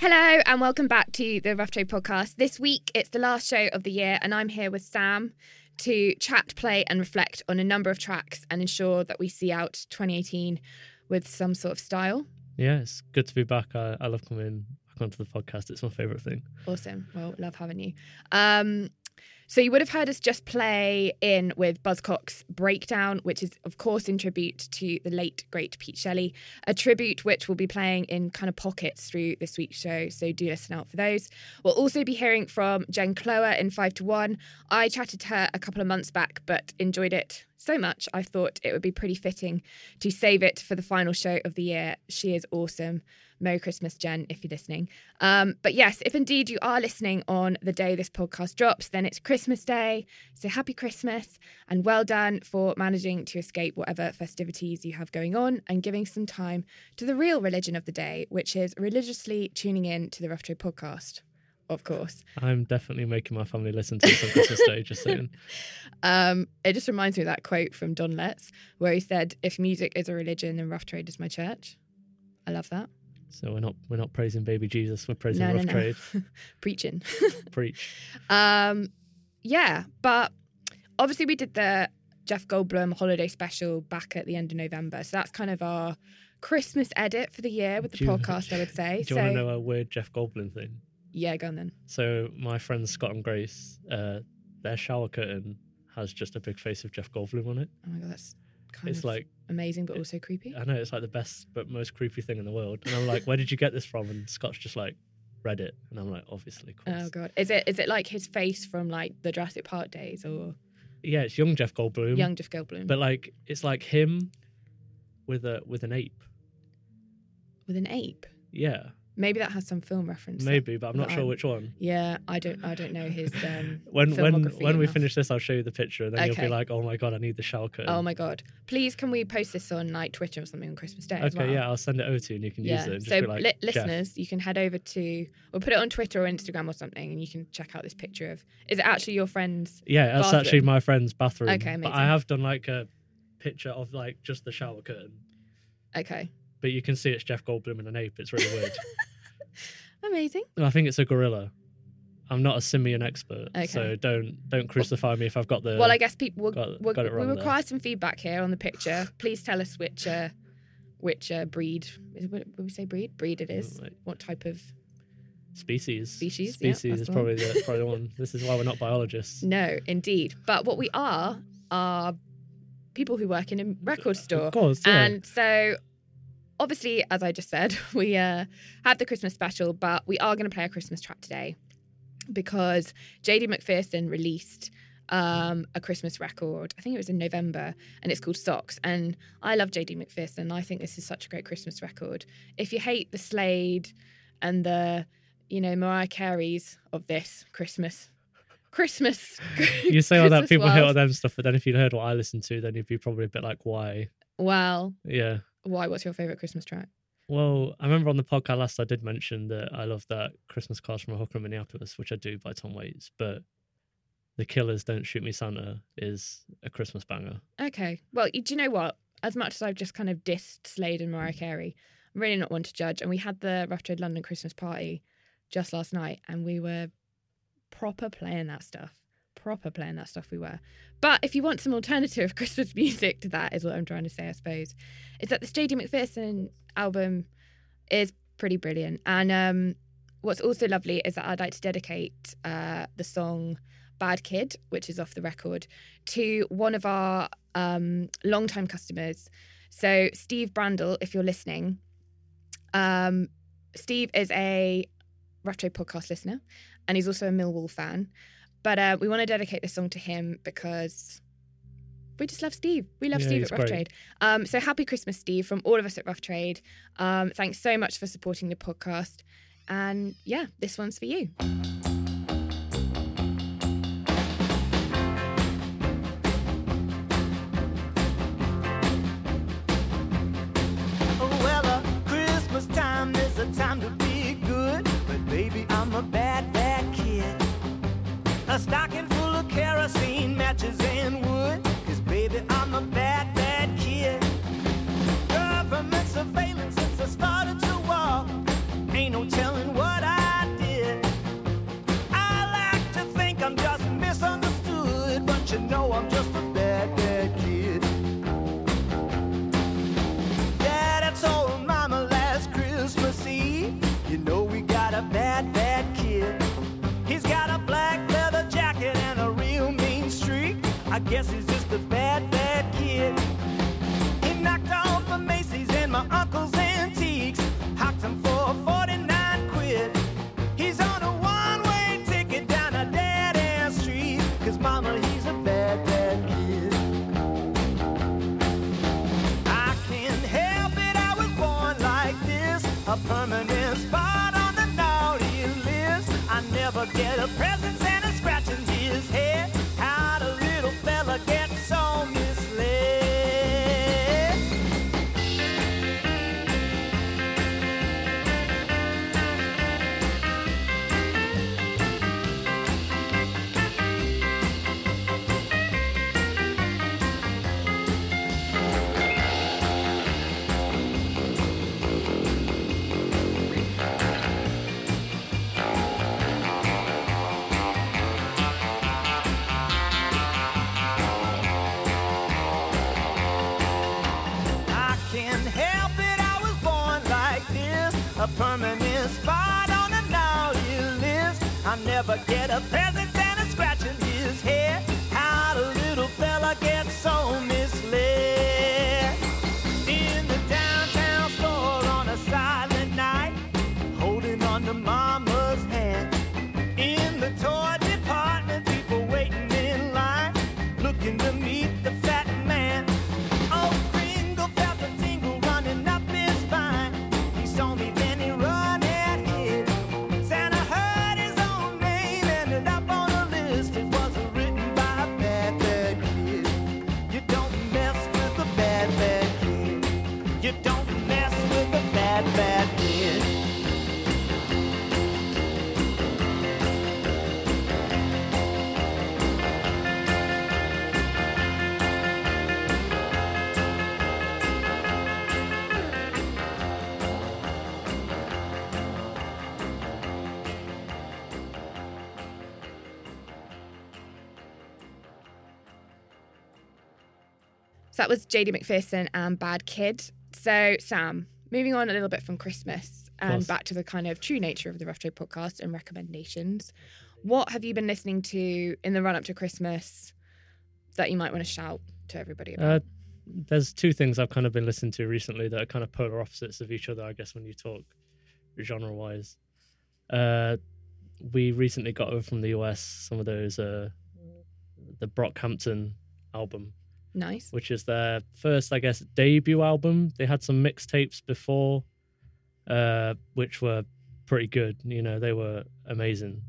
Hello and welcome back to the Rough Trade podcast. This week it's the last show of the year, and I'm here with Sam to chat, play, and reflect on a number of tracks and ensure that we see out 2018 with some sort of style. Yeah, it's good to be back. I, I love coming back onto the podcast. It's my favourite thing. Awesome. Well, love having you. Um, so you would have heard us just play in with Buzzcocks Breakdown, which is of course in tribute to the late great Pete Shelley, a tribute which we'll be playing in kind of pockets through this week's show. So do listen out for those. We'll also be hearing from Jen Cloher in Five to One. I chatted to her a couple of months back, but enjoyed it so much I thought it would be pretty fitting to save it for the final show of the year. She is awesome. Merry Christmas, Jen, if you're listening. Um, but yes, if indeed you are listening on the day this podcast drops, then it's Christmas Day. So happy Christmas and well done for managing to escape whatever festivities you have going on and giving some time to the real religion of the day, which is religiously tuning in to the Rough Trade podcast, of course. I'm definitely making my family listen to this on Christmas Day, just saying. Um, it just reminds me of that quote from Don Letts, where he said, "If music is a religion, then Rough Trade is my church." I love that. So we're not we're not praising baby Jesus, we're praising No, no, rough no. trade. Preaching. Preach. um, yeah, but obviously we did the Jeff Goldblum holiday special back at the end of November, so that's kind of our Christmas edit for the year with the Do you- podcast. I would say. Do so you want to know a weird Jeff Goldblum thing? yeah, go on then. So my friends Scott and Grace, uh, their shower curtain has just a big face of Jeff Goldblum on it. Oh my god, that's kind It's of like amazing, but also creepy. I know it's like the best but most creepy thing in the world. And I'm like, where did you get this from? And Scott's just like, read it. And I'm like, obviously, of. Oh god, is it is it like his face from like the Jurassic Park days or Yeah, it's young Jeff Goldblum. young Jeff Goldblum But like it's like him with a with an ape. with an ape? Yeah. Maybe that has some film reference. Maybe, but I'm not sure I'm- which one. Yeah, I don't I don't know his um When when when we finish this, I'll show you the picture, and then you'll be like, "Oh my god, I need the shower curtain." Oh my god! Please, can we post this on like Twitter or something on Christmas Day? as Okay, well? yeah, I'll send it over to you, and you can yeah. use it. So, like, li- listeners, you can head over to or put it on Twitter or Instagram or something, and you can check out this picture of. Is it actually your friend's? Yeah, that's actually my friend's bathroom. Okay, amazing. but I have done like a picture of like just the shower curtain, Okay, but you can see it's Jeff Goldblum and an ape. It's really weird. amazing. And I think it's a gorilla. I'm not a simian expert, Okay. so don't don't crucify me if I've got the. well, I guess people will, got- will, got it we wrong there. require some feedback here on the picture. Please tell us which uh, which uh, breed is would we say breed breed it is. Like, What type of species. Species, Species that's is the probably the, probably the one. This is why we're not biologists. No, indeed. But what we are are people who work in a record store. Of course, yeah. And so obviously, as I just said, we uh, had the Christmas special, but we are going to play a Christmas track today because JD McPherson released um, a Christmas record. I think it was in November, and it's called Socks. And I love JD McPherson. I think this is such a great Christmas record. If you hate the Slade and the, you know, Mariah Carey's of this Christmas, Christmas. you say all that, people hate all them stuff, but then if you'd heard what I listened to, then you'd be probably a bit like, why? Well, Yeah. Why? What's your favorite Christmas track? Well, I remember on the podcast last I did mention that I love that Christmas Cards from a Hooker in Minneapolis, which I do by Tom Waits, but The Killers Don't Shoot Me Santa is a Christmas banger. Okay. Well, do you know what? As much as I've just kind of dissed Slade and Mariah Carey, I'm really not one to judge. And we had the Rough Trade London Christmas party just last night, and we were proper playing that stuff. Proper playing that stuff, we were. But if you want some alternative Christmas music to that, is what I'm trying to say, I suppose, is that the JD McPherson album is pretty brilliant. And um, what's also lovely is that I'd like to dedicate uh, the song Bad Kid, which is off the record, to one of our um, longtime customers. So, Steve Brandle, if you're listening, um, Steve is a retro podcast listener and he's also a Millwall fan. But uh, we want to dedicate this song to him because we just love Steve. We love Yeah, Steve at Rough great. Trade. Um, so, happy Christmas, Steve, from all of us at Rough Trade. Um, thanks so much for supporting the podcast. And yeah, this one's for you. Stocking full of kerosene, matches, and wood, cause baby, I'm a bad, bad kid. Government surveillance since I started to walk, ain't no telling guess he's just a bad, bad kid. He knocked off a Macy's and my uncle's antiques. Hocked him for 49 quid. He's on a one-way ticket down a dead-end street. Cause mama, he's a bad, bad kid. I can't help it, I was born like this. A permanent spot on the naughty list. I never get a present, I never So that was JD McPherson and Bad Kid. So, Sam, moving on a little bit from Christmas and back to the kind of true nature of the Rough Trade podcast and recommendations, what have you been listening to in the run up to Christmas that you might want to shout to everybody about? Uh, there's two things I've kind of been listening to recently that are kind of polar opposites of each other, I guess, when you talk genre wise. Uh, we recently got over from the US some of those, uh, the Brockhampton album, nice. which is their first, I guess, debut album. They had some mixtapes before, uh, which were pretty good. You know, they were amazing.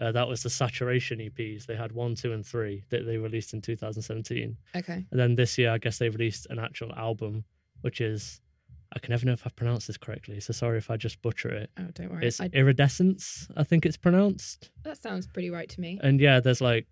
Uh, that was the Saturation EPs. They had one, two, and three that they released in 2017. Okay. And then this year, I guess they released an actual album, which is I can never know if I've pronounced this correctly. So sorry if I just butcher it. Oh, don't worry. It's I, Iridescence, I think it's pronounced. that sounds pretty right to me. And yeah, there's like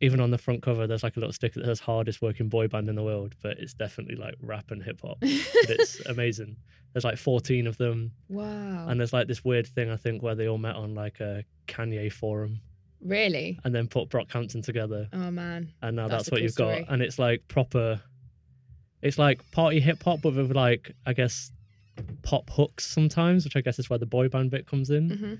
even on the front cover, there's like a little sticker that says hardest working boy band in the world, but it's definitely like rap and hip hop. it's amazing. There's like 14 of them, wow. and there's like this weird thing I think where they all met on like a Kanye forum really? and then put Brockhampton together. Oh, man. and now That's that's, what cool you've story. got and it's like proper it's like party hip hop but with like i guess pop hooks sometimes which i guess is where the boy band bit comes in hmm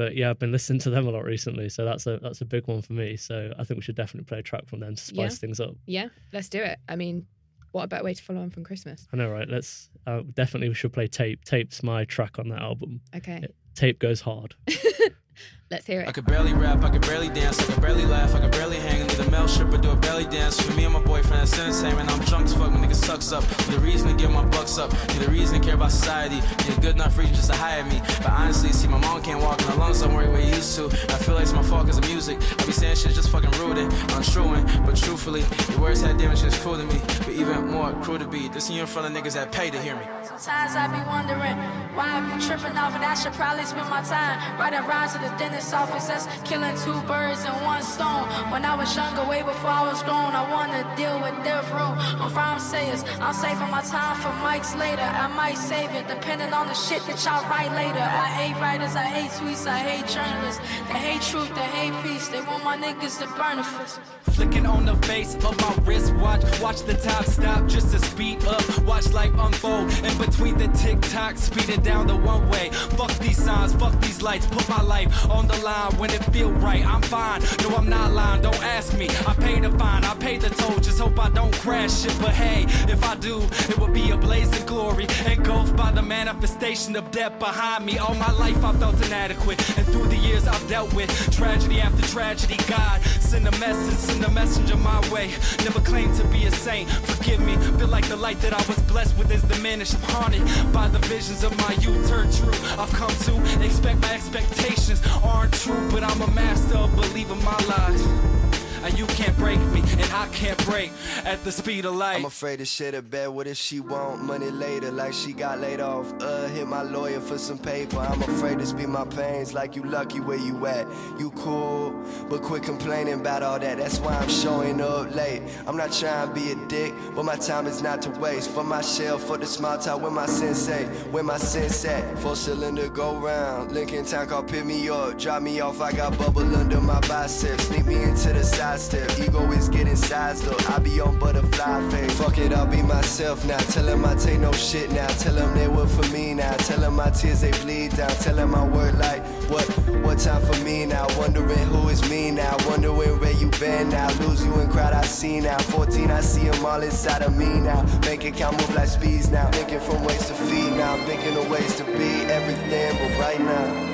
but yeah i've been listening to them a lot recently so that's a that's a big one for me so i think we should definitely play a track from them to spice Yeah. things up Yeah, let's do it. I mean, what a better way to follow on from Christmas? i know right let's uh, definitely we should play tape tape's my track on that album Okay, tape goes hard let's hear it. I it. could barely rap, I could barely dance, I could barely laugh, I could barely hang. Need a male stripper, do a belly dance. For me and my boyfriend, that's entertainment. I'm drunk as fuck, my nigga sucks up. For the reason to get my bucks up, need a reason to care about society. Need a good enough reason just to hire me. But honestly, see, my mom can't walk, and her lungs don't work the way it used to. I feel like it's my fault cause of music. I be saying shit just fucking rude and untruing. But truthfully, the words had damage that's cruel to me. But even more cruel to be. This you in front of niggas that pay to hear me. Sometimes I be wondering why I be tripping off it. I should probably spend my time writing rhymes to the dentist's office. That's killing two birds in one stone. When I was younger, way before I was grown, I wanna deal with death row. I'm from sayers. I'm saving my time for mics later. I might save it depending on the shit that y'all write later. I hate writers, I hate tweets, I hate journalists. They hate truth, they hate peace. They want my niggas to burn the fist. Flicking on the face of my wristwatch. Watch the time stop just to speed up. Watch life unfold. In between the tick tock, speeding down the one way. Fuck these signs, fuck these lights. Put my life on the line when it feel right. I'm fine. No, I'm not lying. Don't ask me. I paid the fine. I paid the toll. Just hope I don't crash it. But hey, if I do, it will be a blaze of glory. Engulfed by the manifestation of death behind me. All my life I felt inadequate. And through the years I've dealt with tragedy after tragedy. God, send a message, send a messenger my way. Never claimed to be a saint. Forgive me. Feel like the light that I was blessed with is diminished. I'm haunted by the visions of my youth turned true. I've come to expect my expectations aren't true, but I'm a master of believing my lies. And you can't break me, and I can't break at the speed of light. I'm afraid to shit a bed. What if she want money later, like she got laid off? Uh, hit my lawyer for some paper. I'm afraid to speak my pains, like you lucky where you at. You cool, but quit complaining about all that. That's why I'm showing up late. I'm not trying to be a dick, but my time is not to waste. For my shell, for the small talk with my sensei, where my sense at. Four cylinder go round. Lincoln Town Car pick me up, drop me off. I got bubble under my biceps. Sneak me into the side step. Ego is getting sized up. I be on butterfly face. Fuck it, I'll be myself now. Tell them I take no shit now. Tell them they work for me now. Tell them my tears they bleed down. Tell them I work like what? What time for me now? Wondering who is me now. Wondering where you been now. Lose you in crowd I see now. 14, I see them all inside of me now. Bank count, move like speeds now. Thinking from ways to feed now. Thinking of ways to be everything, but right now.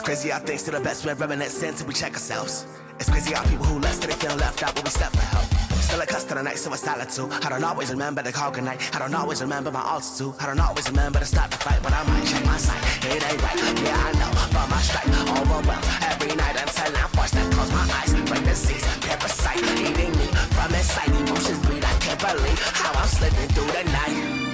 It's crazy how things to the best we're reminiscent till we check ourselves. It's crazy how people who left they feel left out when we step for help. Still a cuss to the next to a solitude. I don't always remember the call night. I don't always remember my altitude. I don't always remember to start the fight, but I might check my sight. It ain't right. Yeah, I know, but my strike overwhelmed every night until I'm forced to close my eyes. Bring disease, parasite, eating me from inside. Emotions bleed. I can't believe how I'm slipping through the night.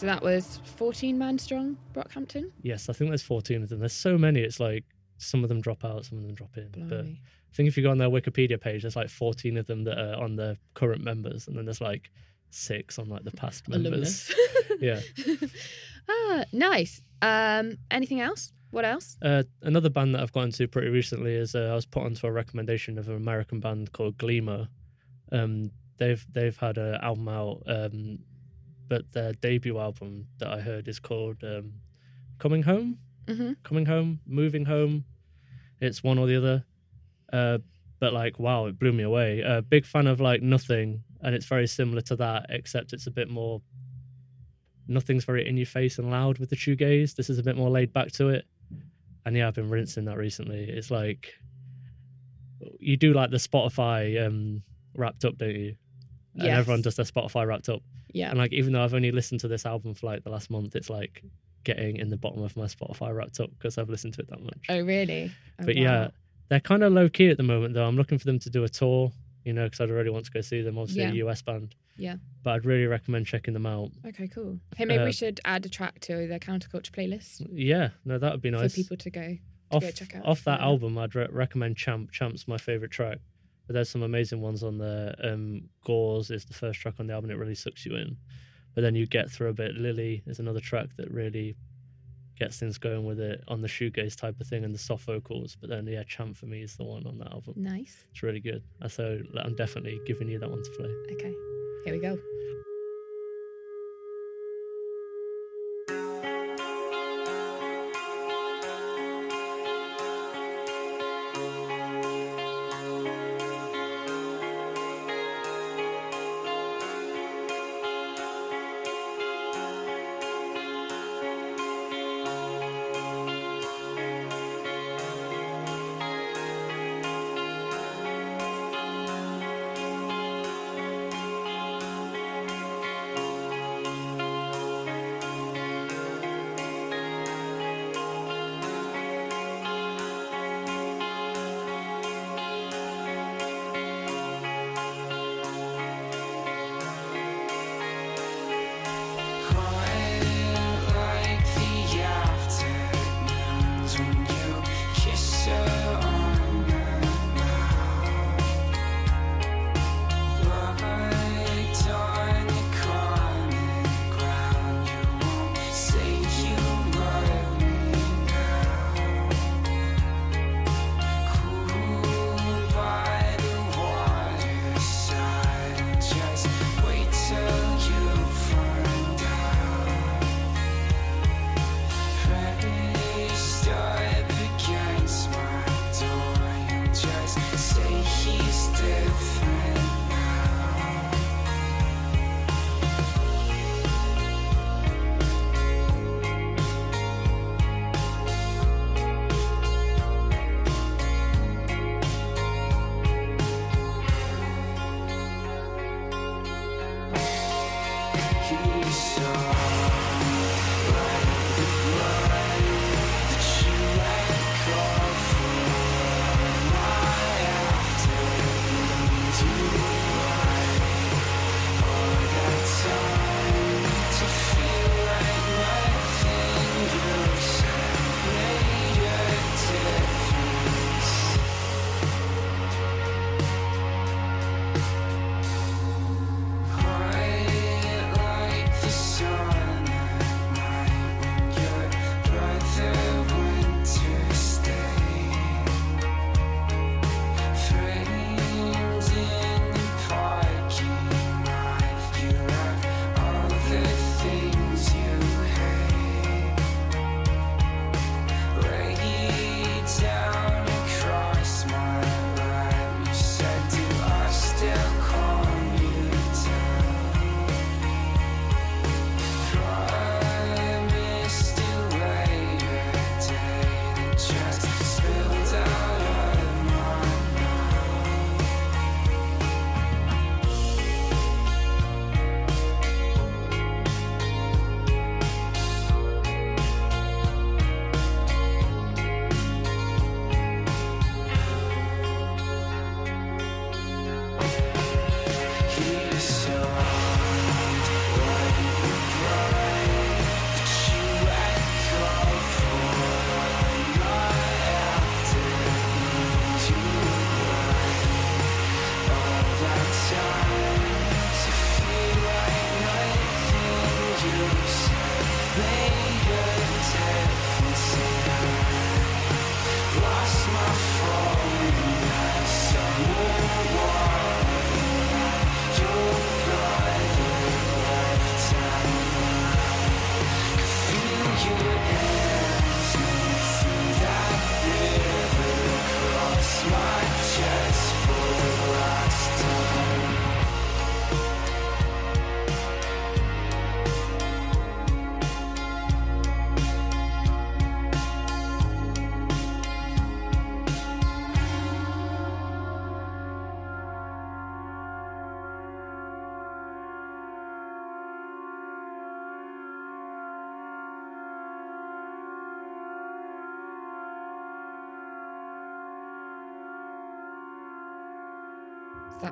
So that was 14 man strong, Brockhampton. Yes, I think there's 14 of them. There's so many. It's like some of them drop out, some of them drop in. But I think if you go on their Wikipedia page, there's like 14 of them that are on the current members, and then there's like six on like the past members. Yeah. ah, nice. Um, anything else? What else? Uh, another band that I've got into pretty recently is uh, I was put onto a recommendation of an American band called Gleemer. Um, they've they've had an album out, um, but their debut album that I heard is called um, Coming Home. Mm-hmm. Coming Home, Moving Home. It's one or the other. Uh, but like, wow, it blew me away. Uh, big fan of like Nothing, and it's very similar to that, except it's a bit more. Nothing's very in your face and loud with the shoegaze. This is a bit more laid back to it. And yeah, I've been rinsing that recently. It's like you do like the Spotify um, wrapped up, don't you? And Yes. everyone does their Spotify wrapped up. Yeah. And like, even though I've only listened to this album for like the last month, it's like getting in the bottom of my Spotify wrapped up because I've listened to it that much. Oh, really? Oh, but wow. yeah, they're kind of low key at the moment, though. I'm looking for them to do a tour, you know, because I'd really want to go see them. Obviously, Yeah. a US band. Yeah. But I'd really recommend checking them out. Okay, cool. Hey, maybe Uh, we should add a track to the counterculture playlist Yeah, no, that would be nice. for people to go to off, go check out. off that Yeah. album, I'd re- recommend Champ. Champ's my favorite track. But there's some amazing ones on there. Um, Gauze is the first track on the album. It really sucks you in. But then you get through a bit. Lily is another track that really gets things going with it on the shoegaze type of thing and the soft vocals. But then, yeah, Champ for me is the one on that album. Nice. It's really good. So I'm definitely giving you that one to play. Okay, here we go.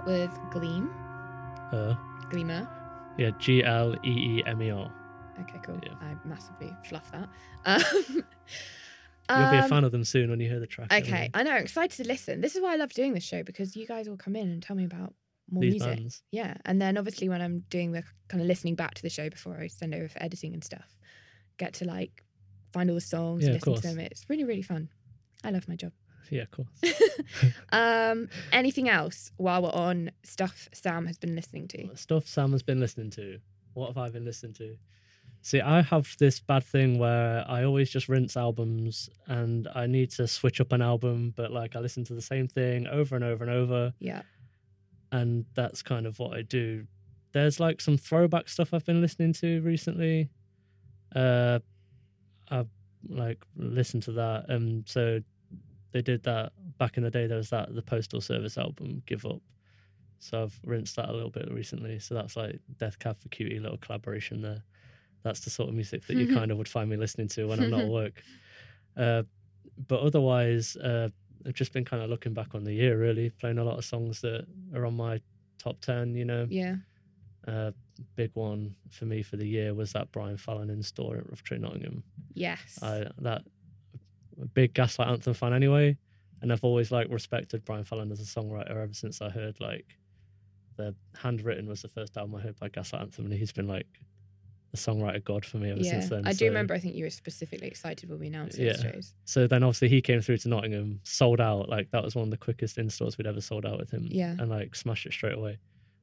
Was Gleam. Uh, Gleemer. yeah, G L E E M E R. Okay, cool. Yeah. I massively fluff that. Um, You'll be a um, fan of them soon when you hear the track. Okay. I know. Excited to listen. This is why I love doing this show because you guys will come in and tell me about more These music. bands. Yeah, and then obviously when I'm doing the kind of listening back to the show before I send over for editing and stuff, get to like find all the songs, Yeah, and listen to them. It's really really fun. I love my job. Yeah, of course. Um, anything else while we're on stuff Sam has been listening to? Stuff Sam has been listening to. What have I been listening to? See, I have this bad thing where I always just rinse albums and I need to switch up an album, but like I listen to the same thing over and over and over. Yeah. And that's kind of what I do. There's like some throwback stuff I've been listening to recently. Uh I've like listened to that. Um so they did that back in the day there was that the Postal Service album, Give Up. So I've rinsed that a little bit recently. So that's like Death Cab for Cutie, little collaboration there. That's the sort of music that you kind of would find me listening to when I'm not at work. Uh, but otherwise, uh, I've just been kind of looking back on the year, really, playing a lot of songs that are on my top 10, you know. Yeah. Uh, big one for me for the year was that Brian Fallon in store at Rough Trade Nottingham. Yes. I that big Gaslight Anthem fan anyway, and I've always like respected Brian Fallon as a songwriter ever since I heard like the Handwritten was the first album I heard by Gaslight Anthem, and he's been like the songwriter god for me ever yeah. since then. I do so- remember. I think you were specifically excited when we announced those Yeah. shows. So then obviously he came through to Nottingham, sold out. Like that was one of the quickest in stores we'd ever sold out with him. Yeah. And like smashed it straight away.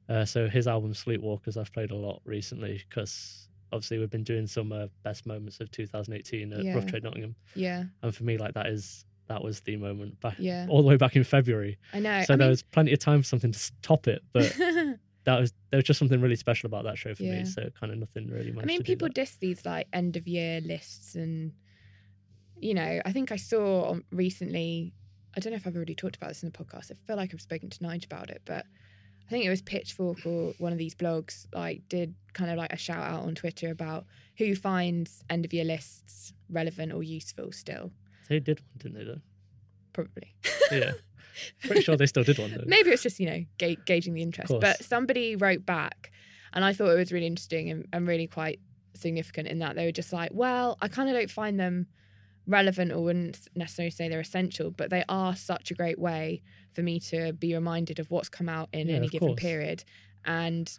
Uh, so his album Sleepwalkers I've played a lot recently because obviously we've been doing some uh, best moments of 2018 at Yeah. Rough Trade Nottingham. Yeah. And for me, like that is that was the moment back Yeah. all the way back in February. I know. So I there mean- was plenty of time for something to top it, but that was there was just something really special about that show for Yeah. me. So kind of nothing really. I mean, people diss these like end of year lists, and you know, I think I saw recently. I don't know if I've already talked about this in the podcast. I feel like I've spoken to Nige about it, but I think it was Pitchfork or one of these blogs like did kind of like a shout out on Twitter about who finds end of year lists relevant or useful still. They did one, didn't they? Though. Probably. Yeah. Pretty sure they still did one though. Maybe it's just, you know, ga- gauging the interest. But somebody wrote back, and I thought it was really interesting and, and really quite significant in that they were just like, well, I kind of don't find them relevant or wouldn't necessarily say they're essential, but they are such a great way for me to be reminded of what's come out in Yeah, any given course. period and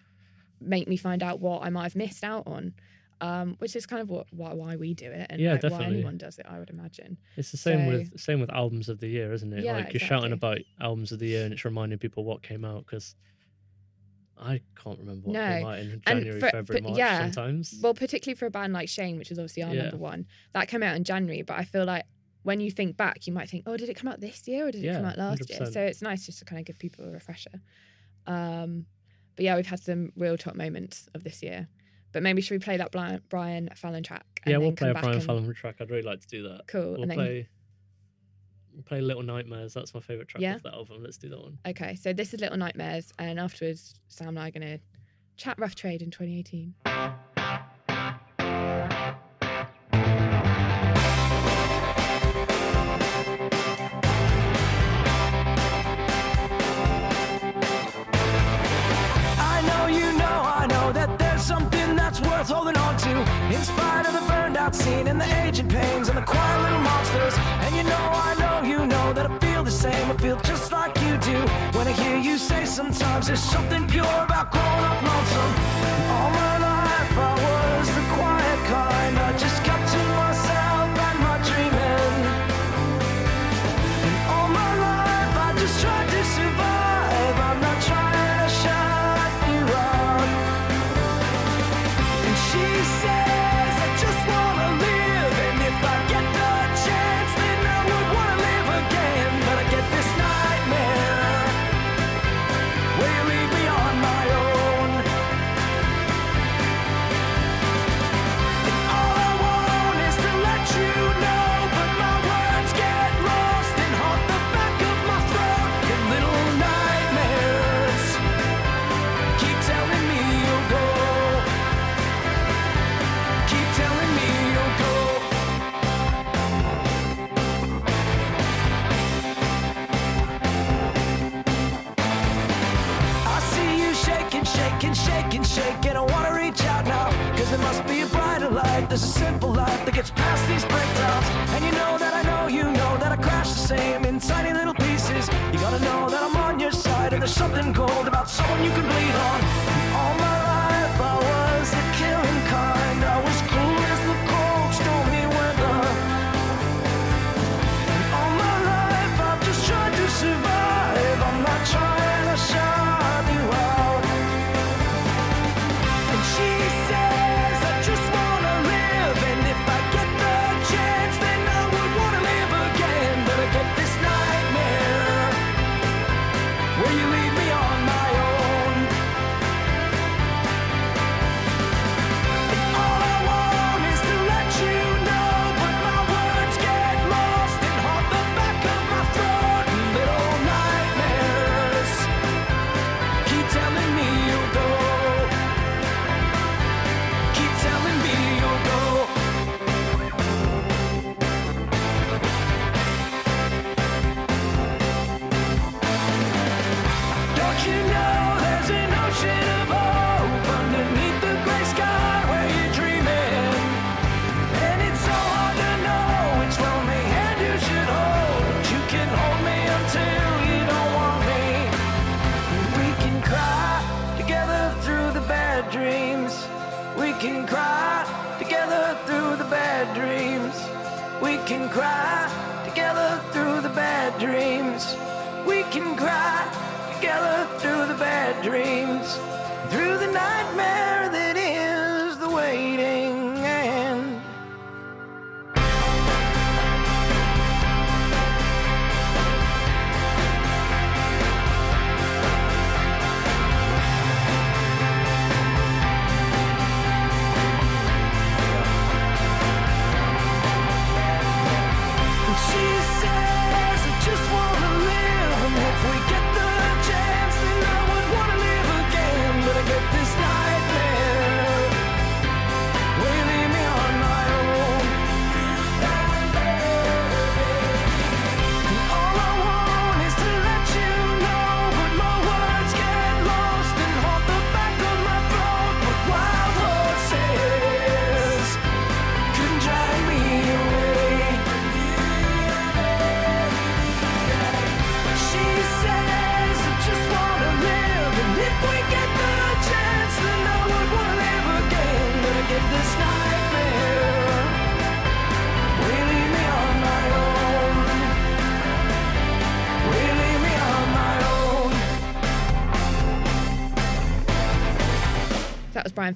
make me find out what I might have missed out on. Um, which is kind of what why, why we do it and Yeah, like, why anyone does it, I would imagine. It's the same So- with same with albums of the year, isn't it? Yeah, like you're shouting about albums of the year, and it's reminding people what came out because I can't remember what No. came out in January, for- February, March. yeah, Sometimes, Well, particularly for a band like Shame, which is obviously our Yeah. number one, that came out in January. But I feel like when you think back, you might think, oh, did it come out this year or did it come out last year? 100%. So it's nice just to kind of give people a refresher. Um, but yeah, we've had some real top moments of this year. But maybe should we play that Brian, Brian Fallon track? yeah, we'll play a Brian and- Fallon track. I'd really like to do that. Cool, We'll and then- play. Play Little Nightmares. That's my favorite track Yeah? off that album. Let's do that one. Okay, so this is Little Nightmares, and afterwards, Sam and I are going to chat rough trade in 2018. Scene and the aging pains and the quiet little monsters. And you know, I know you know that I feel the same. I feel just like you do. When I hear you say sometimes there's something pure about growing up lonesome. All my life I was Cause there must be a brighter light. There's a simple light that gets past these breakdowns. And you know that I know you know that I crash the same in tiny little pieces. You gotta know that I'm on your side, and there's something gold about someone you can bleed on.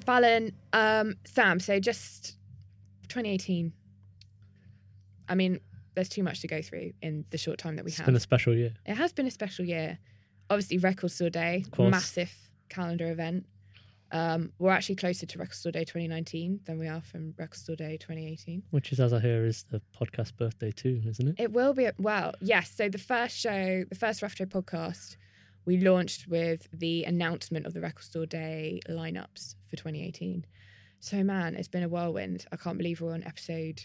Brian Fallon. Um, Sam, so just 2018. I mean, there's too much to go through in the short time that we It's have. It's been a special year. It has been a special year. Obviously, Record Store Day, massive calendar event. Um, we're actually closer to Record Store Day 2019 than we are from Record Store Day 2018. Which is, as I hear, is the podcast birthday too, isn't it? It will be, well, yes. So the first show, the first Rough Trade podcast, we launched with the announcement of the Record Store Day lineups for 2018. So, man, it's been a whirlwind. I can't believe we're on episode,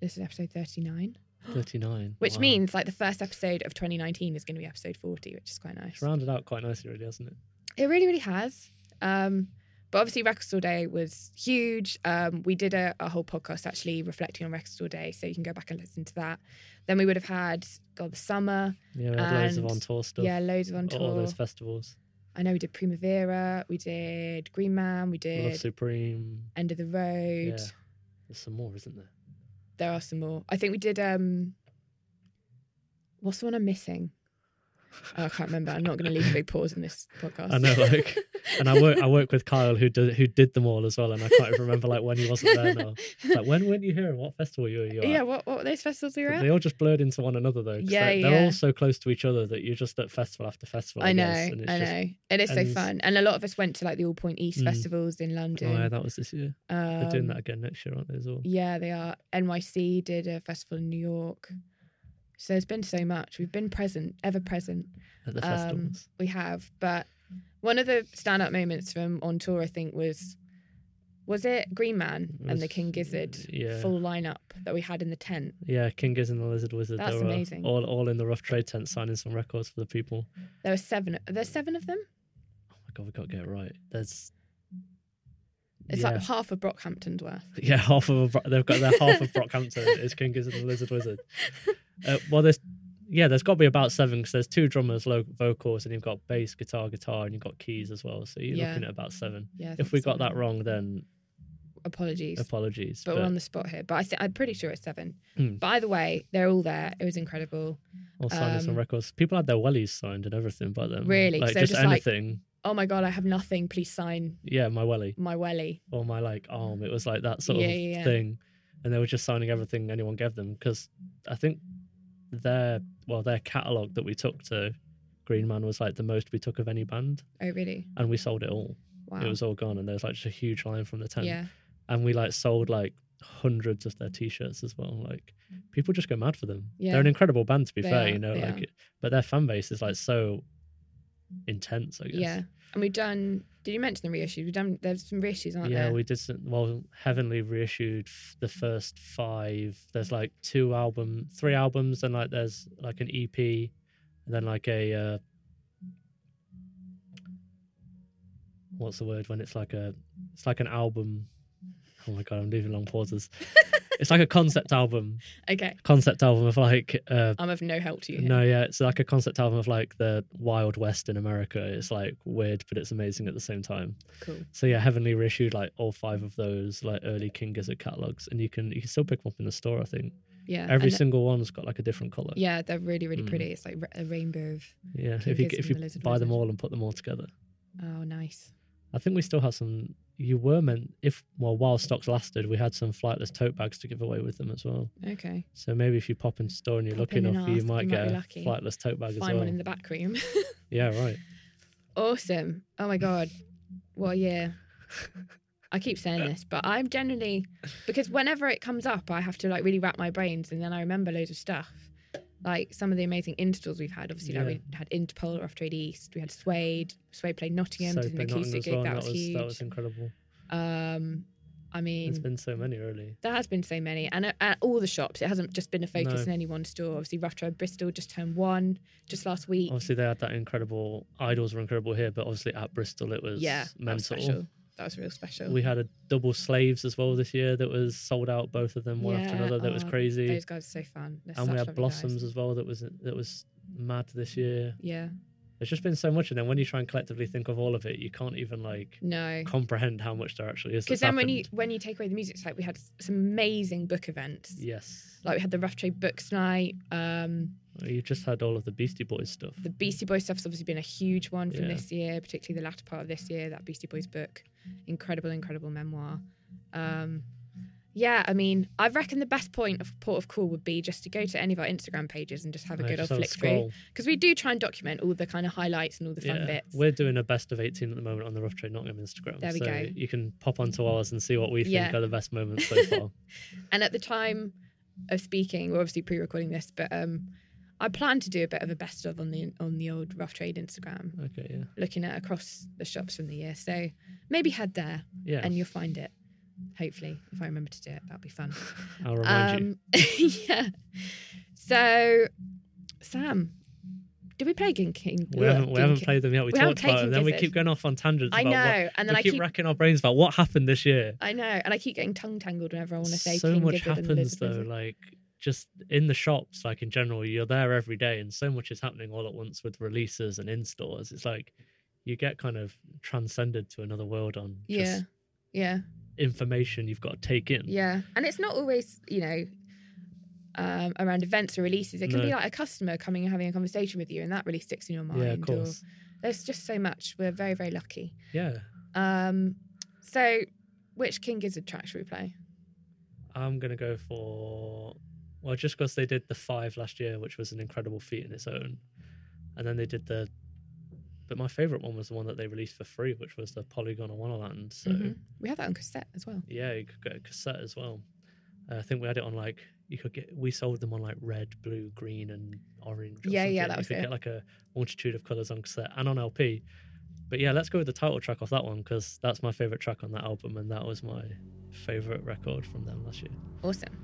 this is episode 39, 39. which Wow. means like the first episode of 2019 is going to be episode 40, which is quite nice. It's rounded out quite nicely, really, hasn't it? It really, really has. Um, but obviously, Record Store Day was huge. Um, we did a, a whole podcast actually reflecting on Record Store Day, so you can go back and listen to that. Then we would have had God the summer. Yeah, we had loads of on tour stuff. Yeah, loads of on tour. All those festivals. I know we did Primavera, we did Green Man, we Love did Supreme. End of the Road. Yeah. There's some more, isn't there? There are some more. I think we did. um What's the one I'm missing? Oh, I can't remember. I'm not going to leave a big pause in this podcast. I know, like, and I work I work with Kyle who did who did them all as well, and I can't even remember like when he wasn't there now. Like when weren't you here and what festival you were you at? yeah. What what were those festivals we were at? They all just blurred into one another though. 'cause Yeah, they're, all so close to each other that you're just at festival after festival. I, I know, guess, and it's I just- know. It is so fun. And a lot of us went to like the All Point East Mm. festivals in Oh London. yeah, that was this year. They're doing Um, that again next year, aren't they? As well. Yeah, they are. NYC did a festival in New York. So there's been so much. We've been present, ever present. At the Um, festivals. we have. But one of the stand-up moments from on tour, I think, was was it Green Man It and the King Gizzard yeah. full lineup that we had in the tent. Yeah, King Gizzard and the Lizard Wizard. That's amazing. All all in the rough trade tent signing some records for the people. There were seven. There's seven of them. I God, we got to get it right. There's It's yeah, like half of Brockhampton's worth. yeah, half of a, they've got their half of Brockhampton is King Gizzard and the Lizard Wizard. Uh, well, there's yeah, there's got to be about seven because there's two drummers, low vocals, and you've got bass, guitar, guitar, and you've got keys as well. So you're Yeah. looking at about seven. Yeah, if we got that wrong, then Apologies. apologies. but, we're on the spot here. But I th- I'm pretty sure it's seven. Hmm. But either way, they're all there. It was incredible. all some um, records. People had their wellies signed and everything by them. Really? like So just, just like- anything. Oh my god, I have nothing. Please sign yeah, my welly my welly. or my like arm. It was like that sort Yeah, of yeah, thing, and they were just signing everything anyone gave them because I think their well their catalog that we took to Green Man was like the most we took of any band, Oh really? and we sold it all. Wow. It was all gone, and there was like just a huge line from the tent. Yeah. and we like sold like hundreds of their t-shirts as well. Like people just go mad for them. Yeah. They're an incredible band to be They fair, are, you know, like are. but their fan base is like so intense, I guess. Yeah. And we've done. Did you mention the reissues? We've done. There's some reissues, aren't yeah, there? Yeah, we did some, well Heavenly reissued f- the first 5. There's like two album, three albums and like there's like an EP and then like a uh what's the word when it's like a it's like an album Oh my god, I'm leaving long pauses. it's like a concept album. Okay. Concept album of like uh I'm of no help to you. Here. no, yeah, it's like a concept album of like the Wild West in America. It's like weird, but it's amazing at the same time. Cool. So yeah, Heavenly reissued like all five of those like early King Gizzard catalogs, and you can you can still pick them up in the store. I think. Yeah. Every single one's got like a different color. Yeah, they're really, really Mm. pretty. It's like a rainbow of. Yeah, King if you Gizzard if you the Lizard buy them all and put them all together. Oh, nice. I think we still have some. You were meant if well while stocks lasted, we had some flightless tote bags to give away with them as well. Okay. So maybe if you pop into store and you're Pop lucky enough, you might you get be a lucky. flightless tote bag as Find well. one in the back room. Yeah, right. awesome. Oh my god. What a year. I keep saying this, but I'm generally because whenever it comes up, I have to like really wrap my brains, and then I remember loads of stuff. Like some of the amazing installs we've had. Obviously, like we had Interpol off Trade East. We had Suede. Suede played Nottingham. So did an acoustic gig. well, that, was, that was huge. that was incredible. Um, I mean, There's been so many really. there has been so many, and at, at all the shops, it hasn't just been a focus No. in any one store. Obviously, Rough Trade Bristol just turned one just last week. Obviously, they had that incredible. IDLES were incredible here, but obviously at Bristol it was yeah, was mental. special. That was real special. We had a double slaves as well this year that was sold out both of them one after another. That was oh, crazy. Those guys are so fun. They're and we had lovely guys. blossoms as well. That was that was mad this year. Yeah. There's just been so much, and then when you try and collectively think of all of it, you can't even like No. comprehend how much there actually is. Because then when you when you take away the music, it's like we had some amazing book events. yes, Like we had the Rough Trade Books Night. Um, you just had all of the Beastie Boys stuff. the Beastie Boys stuff's obviously been a huge one from Yeah. this year, particularly the latter part of this year. That Beastie Boys book, incredible, incredible memoir. Um, yeah, I mean, I reckon the best point of port of call would be just to go to any of our Instagram pages and just have a good old flick through because we do try and document all the kind of highlights and all the fun yeah, bits. we're doing a best of 18 at the moment on the Rough Trade Nottingham Instagram. There we so go. You can pop onto ours and see what we think Yeah. are the best moments so far. And at the time of speaking, we're obviously pre-recording this, but um, I plan to do a bit of a best of on the on the old Rough Trade Instagram, okay, yeah, looking at across the shops from the year. So maybe head there, Yeah. and you'll find it. Hopefully, if I remember to do it, that'll be fun. I'll remind you. um, yeah. So, Sam, did we play King King? We haven't, we haven't played them yet. We, We talked about it, and then we keep going off on tangents. I about know, what- and then I keep, keep- racking our brains about what happened this year. I know, and I keep getting tongue tangled whenever I want to say so King much Gizzard happens though, like just in the shops, like in general, you're there every day, and so much is happening all at once with releases and in stores. It's like you get kind of transcended to another world on just Yeah, yeah. information you've got to take in. Yeah, and it's not always you know um, around events or releases. It can be like a customer coming and having a conversation with you, and that really sticks in your mind. Yeah, of or- course. there's just so much. We're very very lucky. Yeah, Um, so which King Gizzard track should we play? I'm gonna go for well, just because they did the five last year, which was an incredible feat in its own, and then they did the. But my favorite one was the one that they released for free, which was the Polygondwanaland. So Mhm. We have that on cassette as well. yeah, you could get a cassette as well. Uh, I think we had it on like you could get. We sold them on like red, blue, green, and orange. Or Yeah, yeah, something. that was could it. get like a multitude of colors on cassette and on LP. But yeah, let's go with the title track off that one because that's my favorite track on that album, and that was my favorite record from them last year. Awesome.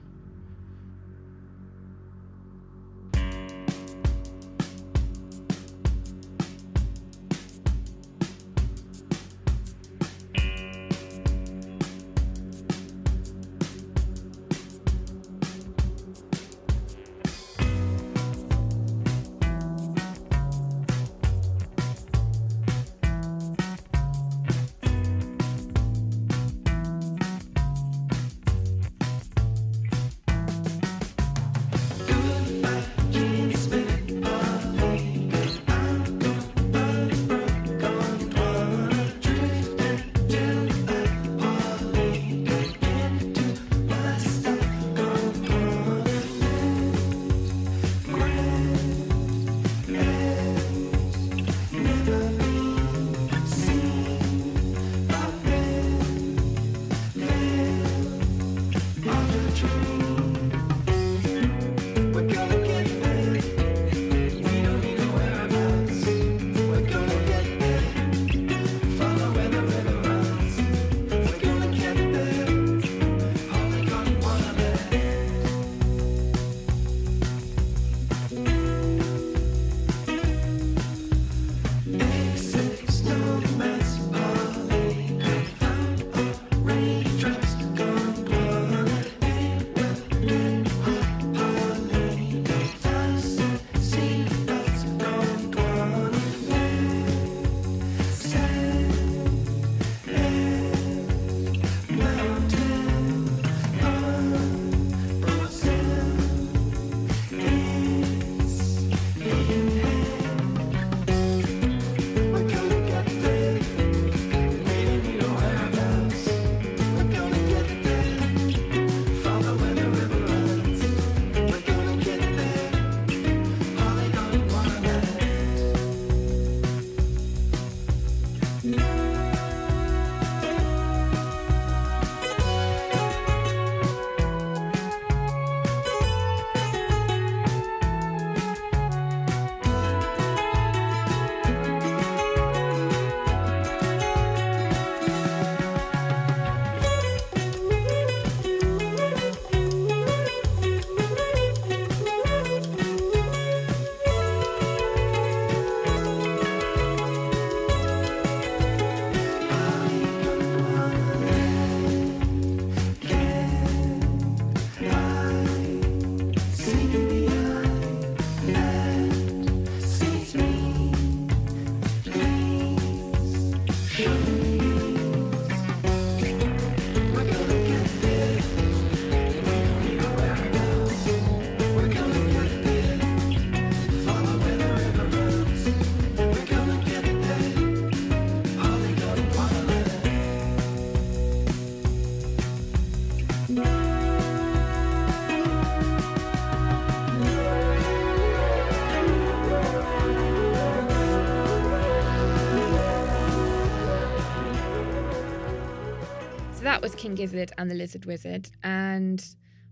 That was King Gizzard and the Lizard Wizard. And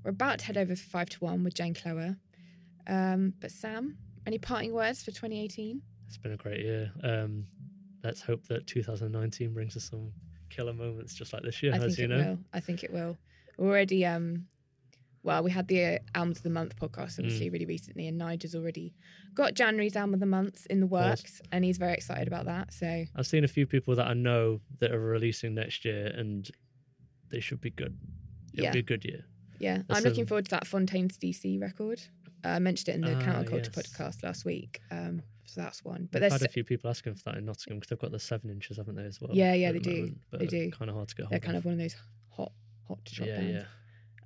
we're about to head over for 5 to 1 with Jen Cloher. Um, but Sam, any parting words for 2018? It's been a great year. Um, let's hope that 2019 brings us some killer moments just like this year I has, think you it know. will. I think it will. We're already, um, well, we had the uh, Albums of the Month podcast, obviously, Mm. really recently, and Nigel's already got January's Album of the Month in the works, and he's very excited about that. So, I've seen a few people that I know that are releasing next year and they should be good. It'll Yeah. be a good year. yeah, There's I'm looking forward to that Fontaines DC record. Uh, I mentioned it in the Ah, Counterculture yes. podcast last week. Um, so that's one. But I've there's had a few people asking for that in Nottingham because they've got the seven inches, haven't they, as well? Yeah, yeah, they the do. They do. Kind of hard to get hold they're kind of. of one of those hot, hot to shop Yeah, bands.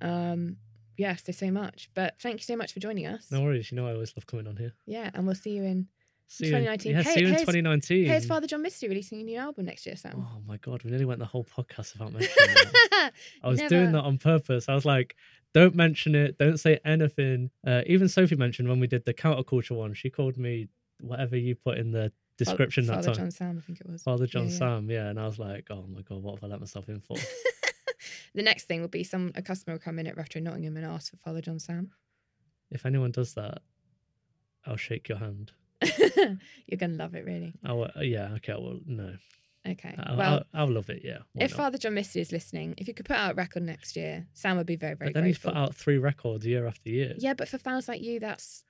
Um, yes, there's so much. But thank you so much for joining us. No worries. You know, I always love coming on here. Yeah, and we'll see you in See 2019. yeah, see you in here's- 2019. Here's Father John Misty releasing a new album next year, Sam. Oh my god, we nearly went the whole podcast without mentioning that. I was doing that on purpose. I was like, don't mention it, don't say anything. Uh, even Sophie mentioned when we did the counterculture one, she called me whatever you put in the description that Father time. Father John Sam, I think it was. Father John Yeah, yeah. Sam, yeah. And I was like, oh my god, what have I let myself in for? The next thing will be some a customer will come in at Retro Nottingham and ask for Father John Sam. if anyone does that, I'll shake your hand. You're gonna love it, really. Oh, will, uh, yeah, okay, I will. No, Okay. I'll, well, I'll, I'll love it. Yeah. why if not? Father John Misty is listening, if you could put out a record next year, Sam would be very, very but then he's grateful. put out three records year after year. Yeah, but for fans like you, that's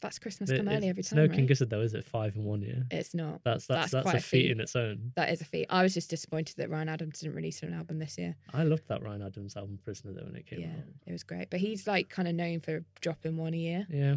that's Christmas It- come early every time, no right? King Gizzard though, is it? Five in one year. It's not. That's that's that's, quite a feat in its own. That is a feat. I was just disappointed that Ryan Adams didn't release an album this year. I loved that Ryan Adams album, Prisoner, though, when it came Yeah, out. it was great. But he's like kind of known for dropping one a year. Yeah,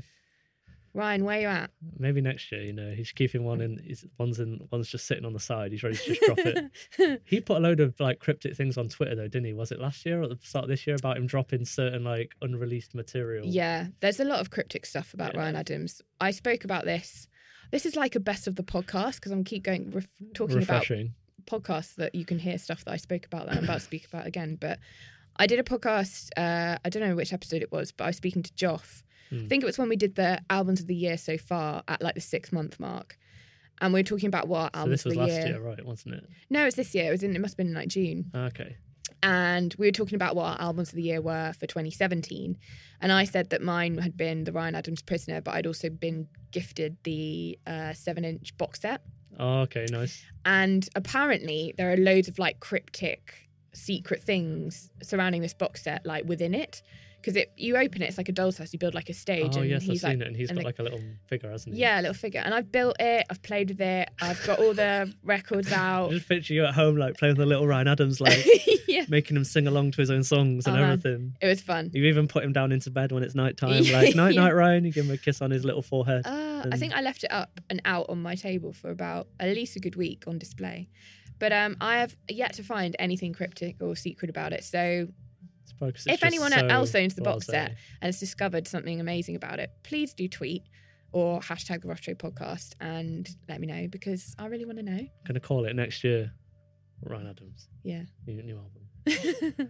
Ryan, where you at? maybe next year. You know, he's keeping one in. He's, one's in. One's just sitting on the side. He's ready to just drop it. He put a load of like cryptic things on Twitter though, didn't he? Was it last year or the start of this year about him dropping certain like unreleased material? Yeah, there's a lot of cryptic stuff about Yeah. Ryan Adams. I spoke about this. This is like a best of the podcast because I'm keep going ref- talking refreshing. about podcasts that you can hear stuff that I spoke about that I'm about to speak about again. But I did a podcast. Uh, I don't know which episode it was, but I was speaking to Joff. I Hmm. think it was when we did the albums of the year so far at like the six month mark, and we were talking about what So albums this was of the last year. year, right? Wasn't it? No, it was this year. It was in. It must have been in like June Okay. and we were talking about what our albums of the year were for 2017 and i said that mine had been the ryan adams prisoner but i'd also been gifted the uh, seven inch box set Oh, okay, nice. and apparently there are loads of like cryptic secret things surrounding this box set like within it because it you open it it's like a doll's house you build like a stage Oh and yes, I've he's seen like it, and he's and got the- like a little figure, hasn't he? yeah a little figure and i've built it i've played with it i've got all the records I out just picture you at home, like playing with the little Ryan Adams, like yeah making him sing along to his own songs and Oh, man. everything. it was fun You even put him down into bed when it's night time, like night, Yeah. night, Ryan. You give him a kiss on his little forehead. Uh, I think I left it up and out on my table for about at least a good week on display. But um, I have yet to find anything cryptic or secret about it. So It's probably 'cause it's if anyone so else owns the box set and has discovered something amazing about it, please do tweet or hashtag the Trade Podcast and let me know because I really want to know. gonna call it next year. Ryan Adams, Yeah. new, new album.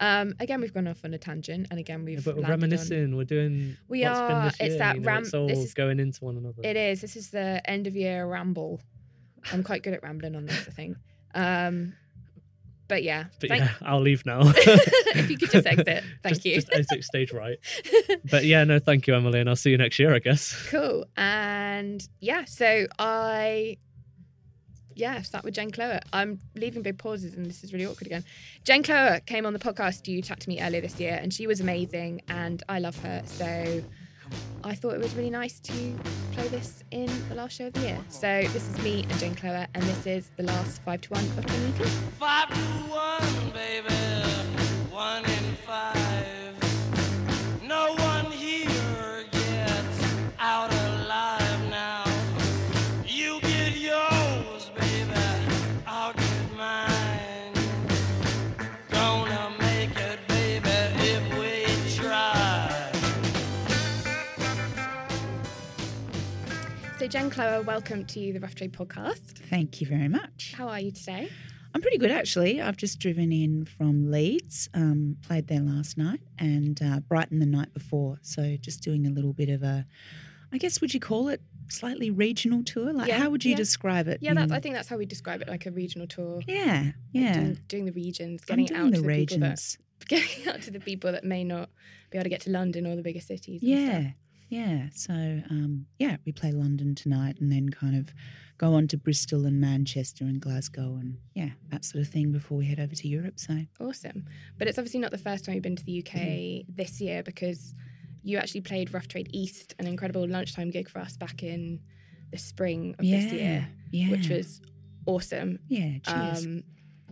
um, again, we've gone off on a tangent, and again, we've Yeah, but we're landed on- reminiscing. We're doing. We are. It's year, that you know, ram- It's all this is- going into one another. It is. This is the end of year ramble. I'm quite good at rambling on this, I think. Um, but yeah, But thank- yeah, I'll leave now. if you could just exit, thank Just- you. Just exit stage right. But yeah, no, thank you, Emily, and I'll see you next year, I guess. Cool. And yeah, so I yeah, start with Jen Cloher. I'm leaving big pauses and this is really awkward again. Jen Cloher came on the podcast you chat to me earlier this year and she was amazing and I love her. So I thought it was really nice to play this in the last show of the year. So this is me and Jen Cloher, and this is the last 5 to 1 of 2018. 5 to 1, baby. 1 in 5. Jen Cloher, welcome to the Rough Trade podcast. Thank you very much. How are you today? I'm pretty good actually. I've just driven in from Leeds, um, played there last night, and uh, Brighton the night before. So just doing a little bit of a, I guess, would you call it slightly regional tour. Like, Yeah, how would you yeah. describe it? Yeah, in- I think that's how we describe it, like a regional tour. Yeah, Like yeah. doing, doing the regions, getting it out the to the people that regions. getting out to the people that may not be able to get to London or the bigger cities. and Yeah. Yeah. So, um, yeah, we play London tonight and then kind of go on to Bristol and Manchester and Glasgow and yeah, that sort of thing before we head over to Europe. So, Awesome. But it's obviously not the first time you've been to the UK Mm-hmm. this year because you actually played Rough Trade East, an incredible lunchtime gig for us back in the spring of this year, yeah, which was awesome. yeah, cheers. Um,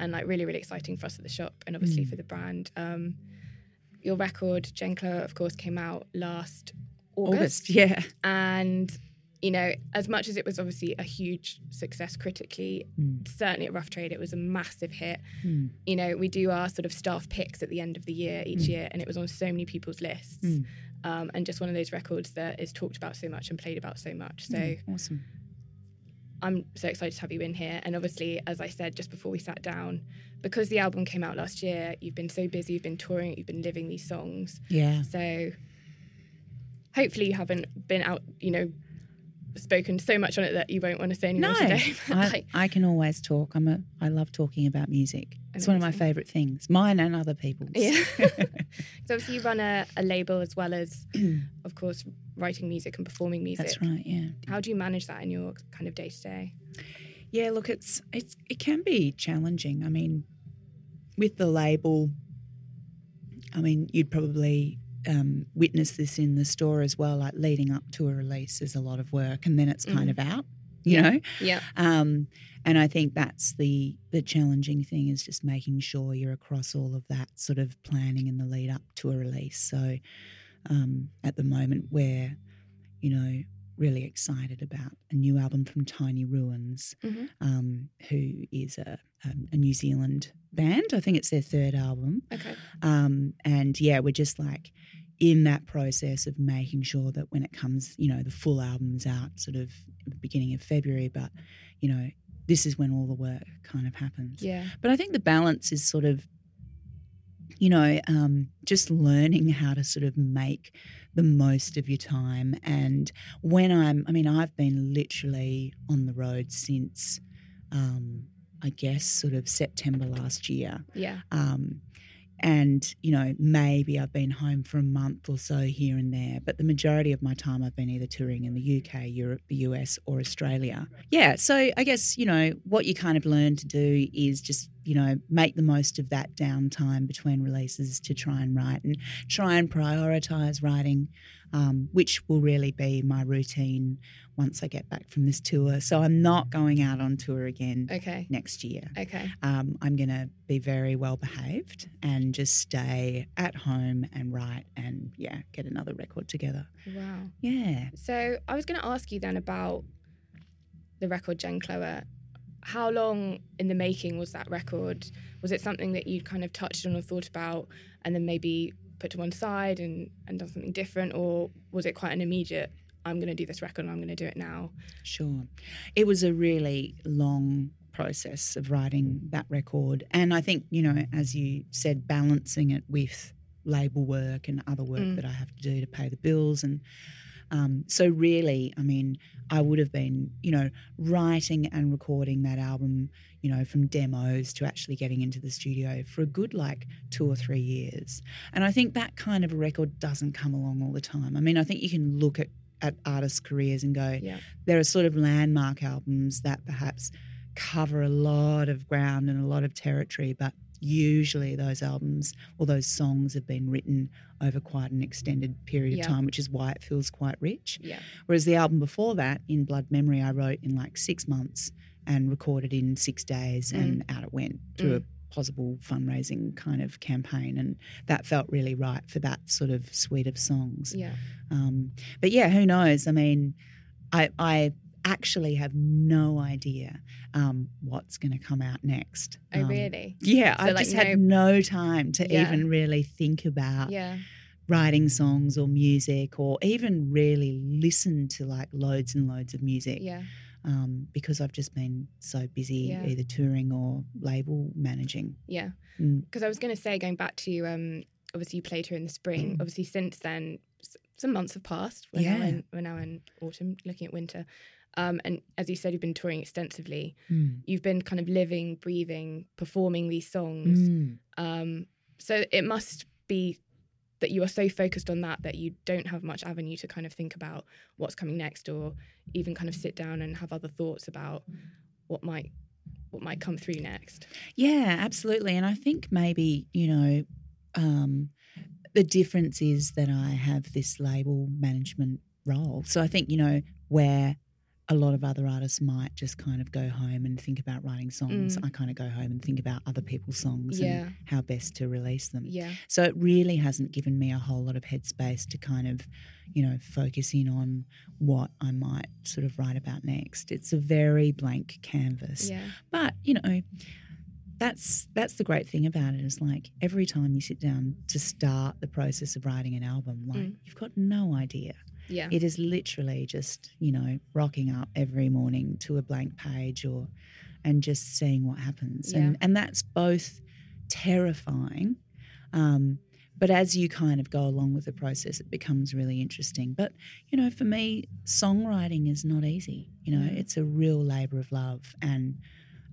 and like really, really exciting for us at the shop and obviously Mm. for the brand. Um, your record, Jen Cloher, of course, came out last August. August, yeah. And, you know, as much as it was obviously a huge success critically, Mm. certainly at Rough Trade, it was a massive hit. Mm. You know, we do our sort of staff picks at the end of the year each Mm. year, and it was on so many people's lists. Mm. Um, and just one of those records that is talked about so much and played about so much. So Mm, awesome. I'm so excited to have you in here. And obviously, as I said just before we sat down, because the album came out last year, you've been so busy, you've been touring, you've been living these songs. Yeah. So hopefully you haven't been out, you know, spoken so much on it that you won't want to say anymore No, today. I, I can always talk. I'm a. I love talking about music. It's one of my favourite things, mine and other people's. yeah. so obviously you run a, a label as well as, of course, writing music and performing music. That's right. Yeah. How do you manage that in your kind of day to day? Yeah, look, it's it's it can be challenging. I mean, with the label, I mean, you'd probably um, witness this in the store as well. Like leading up to a release is a lot of work, and then it's kind Mm. of out. You know, Yeah. um, and I think that's the the challenging thing is just making sure you're across all of that sort of planning in the lead up to a release. So um, at the moment, we're you know really excited about a new album from Tiny Ruins, Mhm. um, who is a, um, a New Zealand band. I think it's their third album. Okay. Um, and yeah, we're just like in that process of making sure that when it comes, you know, the full album's out sort of beginning of February, but, you know, this is when all the work kind of happens. Yeah. But I think the balance is sort of, you know, um, just learning how to sort of make the most of your time. And when I'm, I mean, I've been literally on the road since, um, I guess, sort of September last year. Yeah. Um, and, you know, maybe I've been home for a month or so here and there, but the majority of my time I've been either touring in the UK, Europe, the US, or Australia. Yeah. So I guess, you know, what you kind of learn to do is just, you know, make the most of that downtime between releases to try and write and try and prioritize writing, um, which will really be my routine once I get back from this tour. So I'm not going out on tour again Okay. next year. Okay. Um, I'm going to be very well behaved and just stay at home and write and, yeah, get another record together. Wow. Yeah. So I was going to ask you then about the record Jen Cloher. How long in the making was that record? Was it something that you'd kind of touched on or thought about and then maybe put to one side and, and done something different? Or was it quite an immediate, I'm going to do this record and I'm going to do it now? Sure. It was a really long process of writing that record. And I think, you know, as you said, balancing it with label work and other work Mm. that I have to do to pay the bills. And um, so, really, I mean, I would have been, you know, writing and recording that album, you know, from demos to actually getting into the studio for a good like two or three years. And I think that kind of a record doesn't come along all the time. I mean, I think you can look at, at artists' careers and go, Yeah. there are sort of landmark albums that perhaps cover a lot of ground and a lot of territory, but usually those albums or those songs have been written over quite an extended period Yeah. of time, which is why it feels quite rich. Yeah. Whereas the album before that, In Blood Memory, I wrote in like six months and recorded in six days, and out it went through Mm. a possible fundraising kind of campaign. And that felt really right for that sort of suite of songs. Yeah. Um, but yeah, who knows? I mean, I, I actually have no idea um, what's going to come out next. Oh, Um, really? Yeah, So, I've like, just had no time to Yeah. even really think about Yeah. writing songs or music or even really listen to like loads and loads of music Yeah. um, because I've just been so busy Yeah. either touring or label managing. Yeah. Mm. Because I was going to say, going back to, um, obviously you played here in the spring. Obviously, since then, some months have passed. We're, now, Yeah. in, we're now in autumn, looking at winter. Um, and as you said, you've been touring extensively. Mm. You've been kind of living, breathing, performing these songs. Mm. Um, so it must be that you are so focused on that that you don't have much avenue to kind of think about what's coming next, or even kind of sit down and have other thoughts about what might what might come through next. Yeah, absolutely. And I think maybe, you know, um, the difference is that I have this label management role. So I think, you know, where a lot of other artists might just kind of go home and think about writing songs, Mm. I kind of go home and think about other people's songs Yeah. and how best to release them. Yeah. So it really hasn't given me a whole lot of headspace to kind of, you know, focus in on what I might sort of write about next. It's a very blank canvas. Yeah. But, you know, that's that's the great thing about it is like every time you sit down to start the process of writing an album, like Mm. you've got no idea. Yeah. It is literally just, you know, rocking up every morning to a blank page or and just seeing what happens. Yeah. And and that's both terrifying. Um, but as you kind of go along with the process, it becomes really interesting. But, you know, for me, songwriting is not easy. You know, Mm. it's a real labor of love. And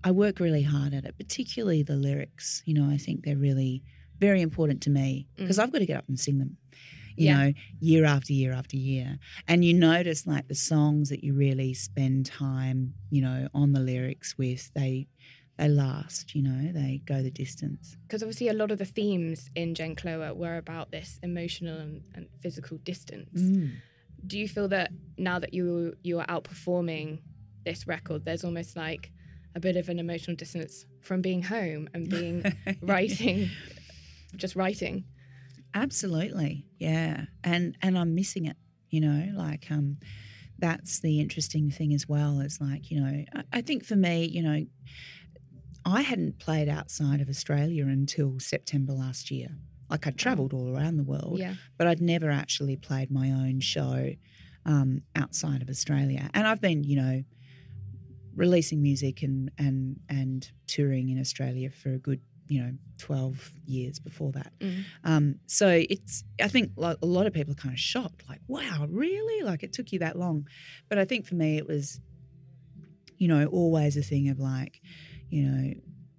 I work really hard at it, particularly the lyrics. You know, I think they're really very important to me because Mm. I've got to get up and sing them, you Yeah. know, year after year after year. And you notice like the songs that you really spend time, you know, on the lyrics with, they they last, you know, they go the distance. because obviously a lot of the themes in Jen Cloher were about this emotional and, and physical distance. Mm. Do you feel that now that you you are outperforming this record, there's almost like a bit of an emotional distance from being home and being writing, just writing? Absolutely, yeah, and and I'm missing it. You know, like um, that's the interesting thing as well. Is like you know, I, I think for me, you know, I hadn't played outside of Australia until September last year. Like I travelled all around the world, Yeah. but I'd never actually played my own show um, outside of Australia. And I've been, you know, releasing music and and and touring in Australia for a good, you know, twelve years before that. Mm. Um, so it's, I think a lot of people are kind of shocked, like, wow, really? Like it took you that long. But I think for me, it was, you know, always a thing of like, you know,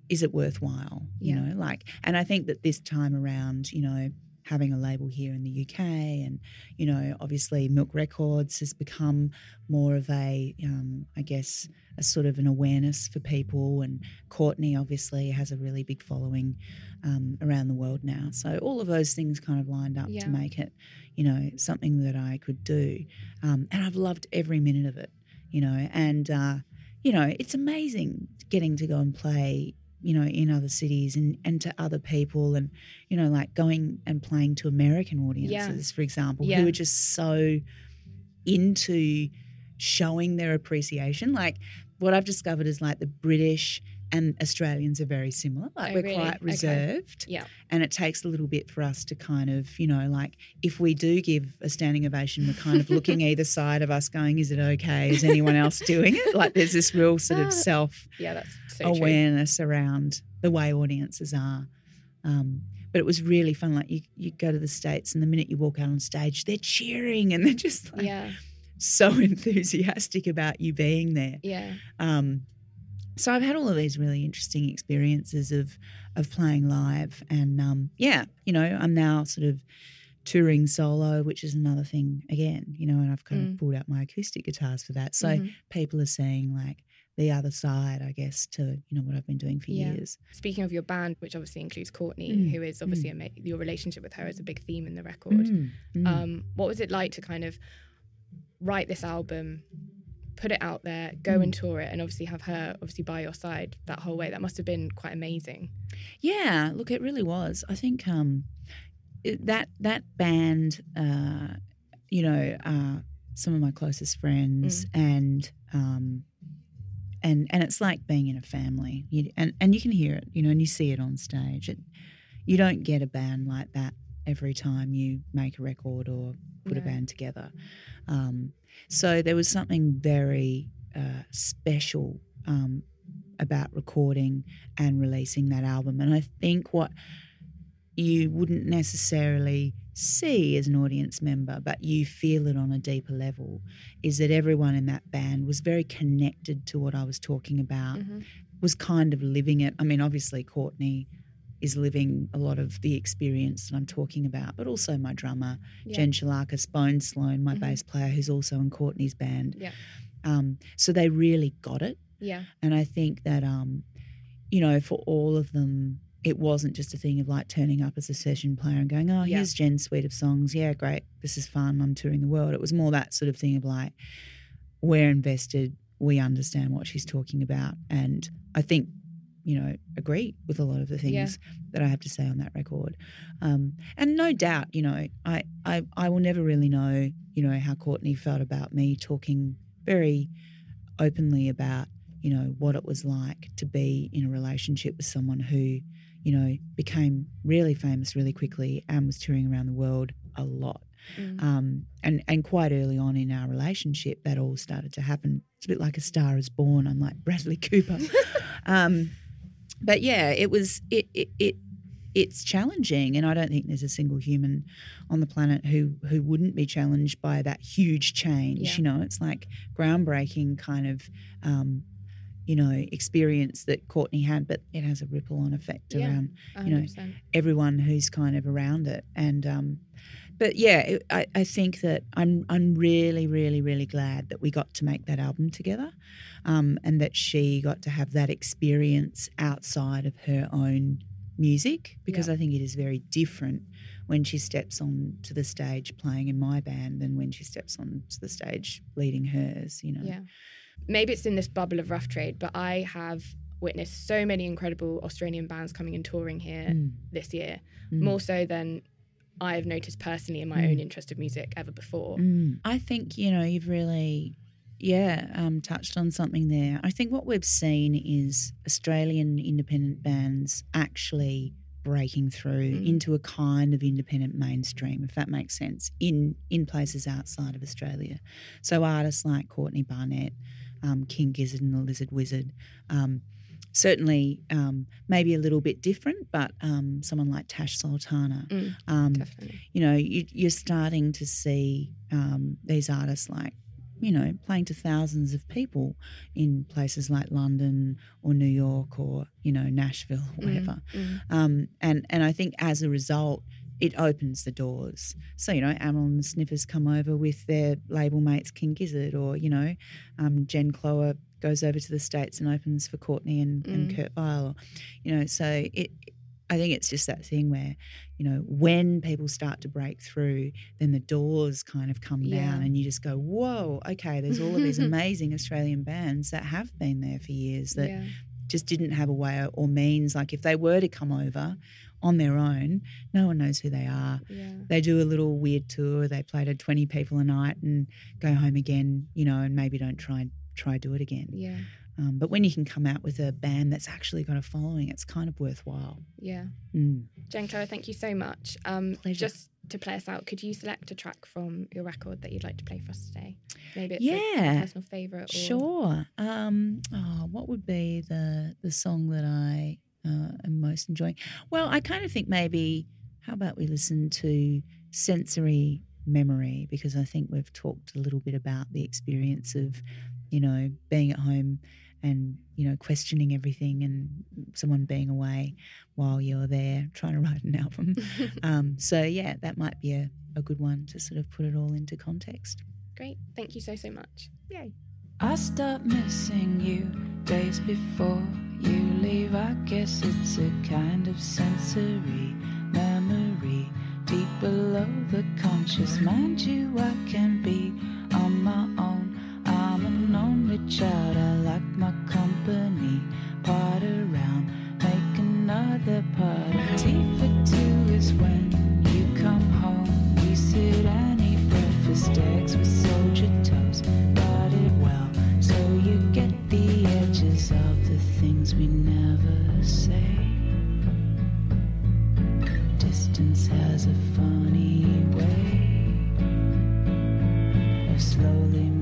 is it worthwhile? You Yeah. know, like, and I think that this time around, you know, having a label here in the UK and, you know, obviously Milk Records has become more of a, um, I guess, a sort of an awareness for people. And Courtney obviously has a really big following um, around the world now. So all of those things kind of lined up Yeah. to make it, you know, something that I could do. Um, and I've loved every minute of it, you know, and, uh, you know, it's amazing getting to go and play, you know, in other cities and, and to other people and, you know, like going and playing to American audiences, for example, Yeah. who are just so into showing their appreciation. Like what I've discovered is like the British and Australians are very similar. Like Oh, we're really? quite Okay. reserved. Yeah. And it takes a little bit for us to kind of, you know, like if we do give a standing ovation, we're kind of looking either side of us going, is it okay? Is anyone else doing it? Like there's this real sort of self Yeah, so true. awareness around the way audiences are. Um, but it was really fun. Like you, you go to the States and the minute you walk out on stage, they're cheering and they're just like Yeah. So enthusiastic about you being there. Yeah. Um, so I've had all of these really interesting experiences of of playing live, and um, yeah, you know, I'm now sort of touring solo, which is another thing again, you know, and I've kind Mm. of pulled out my acoustic guitars for that. So Mhm. people are seeing like the other side, I guess, to you know what I've been doing for Yeah. years. Speaking of your band, which obviously includes Courtney, Mm, who is obviously ama- your relationship with her is a big theme in the record. Mm, mm. Um, what was it like to kind of write this album, put it out there, go Mm. and tour it, and obviously have her obviously by your side that whole way? That must have been quite amazing. Yeah, look, it really was. I think um, it, that that band, uh, you know, uh, some of my closest friends, and um, and and it's like being in a family. You, and and you can hear it, you know, and you see it on stage. It, you don't get a band like that every time you make a record or put a band together. Um, so there was something very uh, special um, about recording and releasing that album. And I think what you wouldn't necessarily see as an audience member, but you feel it on a deeper level, is that everyone in that band was very connected to what I was talking about, Mhm. was kind of living it. I mean, obviously, Courtney is living a lot of the experience that I'm talking about, but also my drummer, Yeah. Jen Sholakis, Bones Sloane, my Mhm. bass player, who's also in Courtney's band. Yeah. Um, so they really got it. Yeah. And I think that, um, you know, for all of them, it wasn't just a thing of like turning up as a session player and going, oh, Yeah. here's Jen's suite of songs. Yeah, great. This is fun. I'm touring the world. It was more that sort of thing of like, we're invested. We understand what she's talking about. And I think, you know, agree with a lot of the things Yeah. that I have to say on that record. Um, and no doubt, you know, I, I, I will never really know, you know, how Courtney felt about me talking very openly about, you know, what it was like to be in a relationship with someone who, you know, became really famous really quickly and was touring around the world a lot. Mm. Um, and and quite early on in our relationship, that all started to happen. It's a bit like a star is born. I'm like Bradley Cooper. um, but yeah, it was it, it it it's challenging, and I don't think there's a single human on the planet who who wouldn't be challenged by that huge change. Yeah. You know, it's like groundbreaking kind of. Um, you know, experience that Courtney had, but it has a ripple on effect Yeah, around, you know, 100%. everyone who's kind of around it. And um, but yeah, it, I, I think that I'm I'm really really really glad that we got to make that album together, um, and that she got to have that experience outside of her own music because Yeah. I think it is very different when she steps on to the stage playing in my band than when she steps on to the stage leading hers. You know. Yeah. Maybe it's in this bubble of rough trade, but I have witnessed so many incredible Australian bands coming and touring here Mm. this year, Mm. more so than I've noticed personally in my Mm. own interest of music ever before. Mm. I think you know you've really, yeah, um, touched on something there. I think what we've seen is Australian independent bands actually breaking through Mm. into a kind of independent mainstream, if that makes sense, in in places outside of Australia. So artists like Courtney Barnett, um, King Gizzard and the Lizard Wizard. Um, Certainly, um, maybe a little bit different, but um, someone like Tash Sultana, Mm, um, you know, you, you're starting to see um, these artists like, you know, playing to thousands of people in places like London or New York or you know Nashville or Mm, whatever. mm. Um, and and I think as a result, it opens the doors. So you know, Amyl and the Sniffers come over with their label mates King Gizzard, or you know, um, Jen Cloher goes over to the states and opens for Courtney and, and Mm. Kurt Vile. You know, so it. I think it's just that thing where, you know, when people start to break through, then the doors kind of come Yeah. down, and you just go, "Whoa, okay." There's all of these amazing Australian bands that have been there for years that Yeah. just didn't have a way or means. Like if they were to come over on their own, no one knows who they are. Yeah. They do a little weird tour. They play to twenty people a night and go home again, you know, and maybe don't try try do it again. Yeah. Um, but when you can come out with a band that's actually got a following, it's kind of worthwhile. Yeah. Mm. Jen Cloher, thank you so much. Um, Pleasure. just to play us out, could you select a track from your record that you'd like to play for us today? Maybe it's a Yeah. personal favourite. Or... Sure. Um, oh, what would be the the song that I uh, am most enjoying? Well, I kind of think maybe how about we listen to sensory memory because I think we've talked a little bit about the experience of you know being at home and you know questioning everything and someone being away while you're there trying to write an album. um, so yeah, that might be a, a good one to sort of put it all into context. Great. Thank you so, so much. Yay. I start missing you days before you leave. I guess it's a kind of sensory memory deep below the conscious. Mind you, I can be on my own. Only child. I like my company. Part around, make another party. Tea for two is when you come home. We sit and eat breakfast eggs with soldier toast. Buttered well, so you get the edges of the things we never say. Distance has a funny way of slowly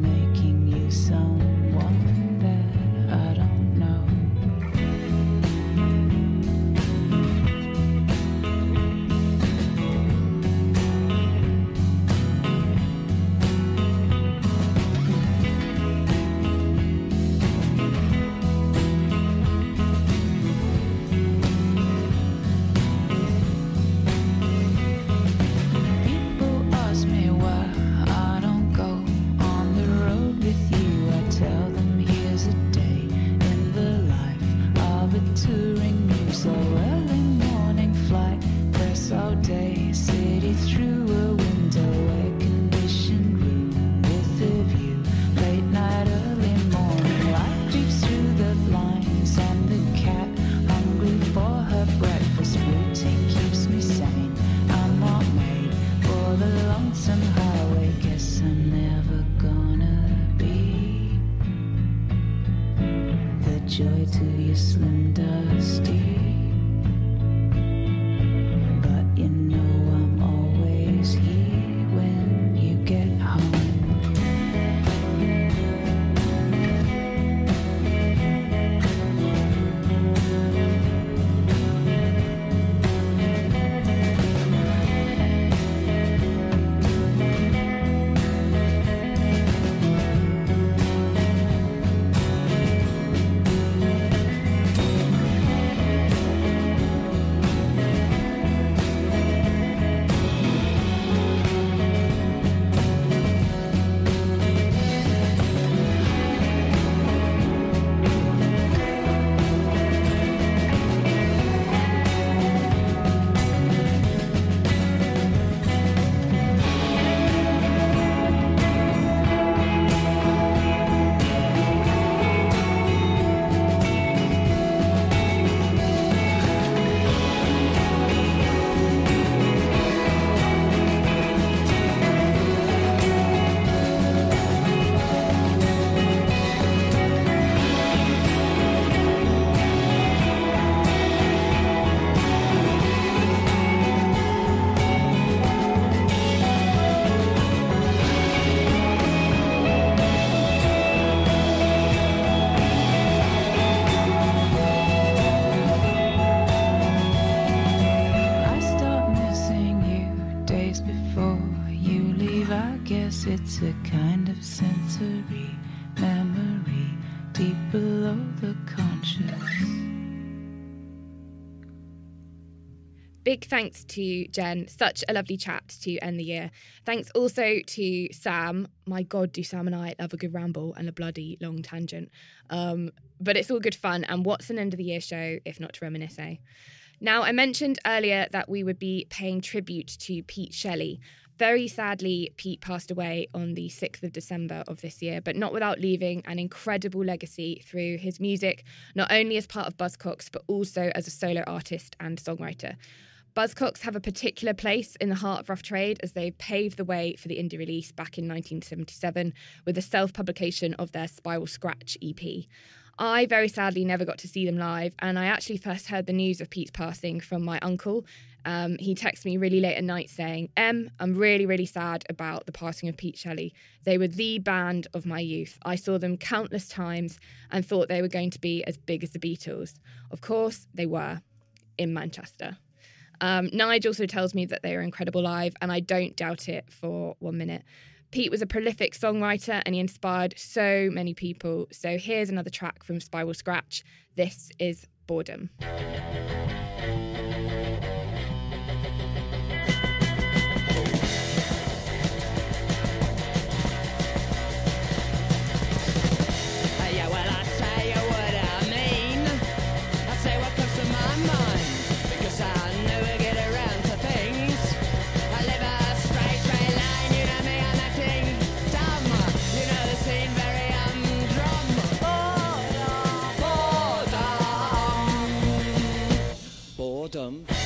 before you leave. I guess it's a kind of sensory memory deep below the conscious. Big thanks to Jen. Such a lovely chat to end the year. Thanks also to Sam. My God, do Sam and I love a good ramble and a bloody long tangent. Um, but it's all good fun. And what's an end of the year show if not to reminisce? eh? Now, I mentioned earlier that we would be paying tribute to Pete Shelley. Very sadly, Pete passed away on the 6th of December of this year, but not without leaving an incredible legacy through his music, not only as part of Buzzcocks, but also as a solo artist and songwriter. Buzzcocks have a particular place in the heart of rough trade as they paved the way for the indie release back in 1977 with the self publication of their Spiral Scratch EP. I very sadly never got to see them live, and I actually first heard the news of Pete's passing from my uncle. Um, he texted me really late at night saying, Em, I'm really, really sad about the passing of Pete Shelley. They were the band of my youth. I saw them countless times and thought they were going to be as big as the Beatles. Of course, they were in Manchester. Um, Nigel also tells me that they are incredible live, and I don't doubt it for one minute. Pete was a prolific songwriter and he inspired so many people. So here's another track from Spiral Scratch. This is Boredom. Boredom.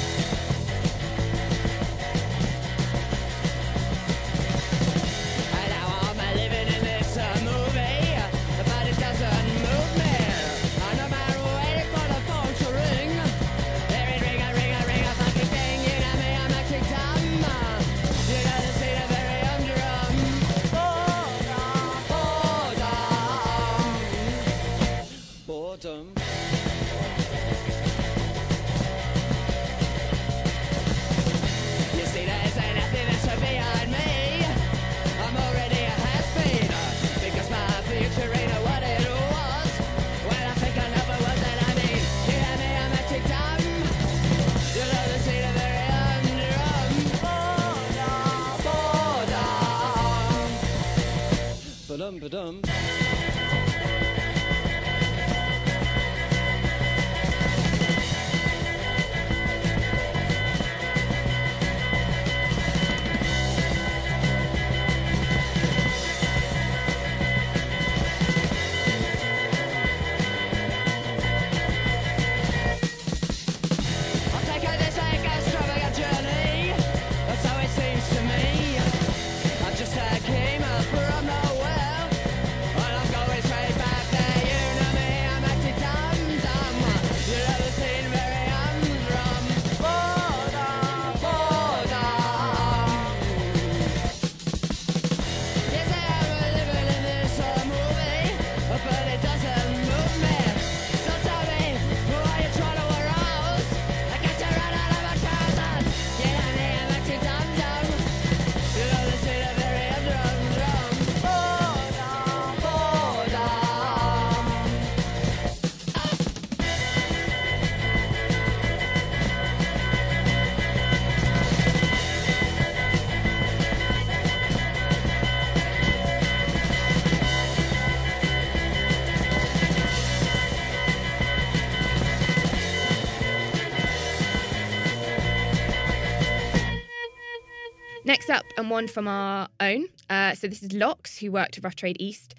And one from our own. Uh, so this is Lox, who worked with Rough Trade East.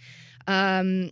Um,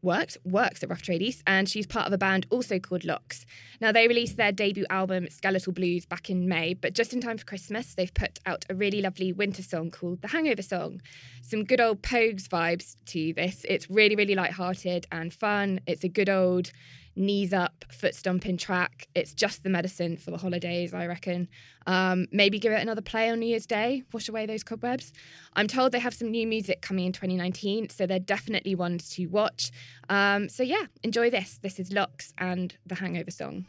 worked works at Rough Trade East, and she's part of a band also called Lox. Now they released their debut album Skeletal Blues back in May, but just in time for Christmas, they've put out a really lovely winter song called The Hangover Song. Some good old Pogues vibes to this. It's really really light-hearted and fun. It's a good old knees up, foot stomping track. It's just the medicine for the holidays, I reckon. Um, maybe give it another play on New Year's Day, wash away those cobwebs. I'm told they have some new music coming in 2019, so they're definitely ones to watch. Um, so yeah, enjoy this. This is Lux and the Hangover song.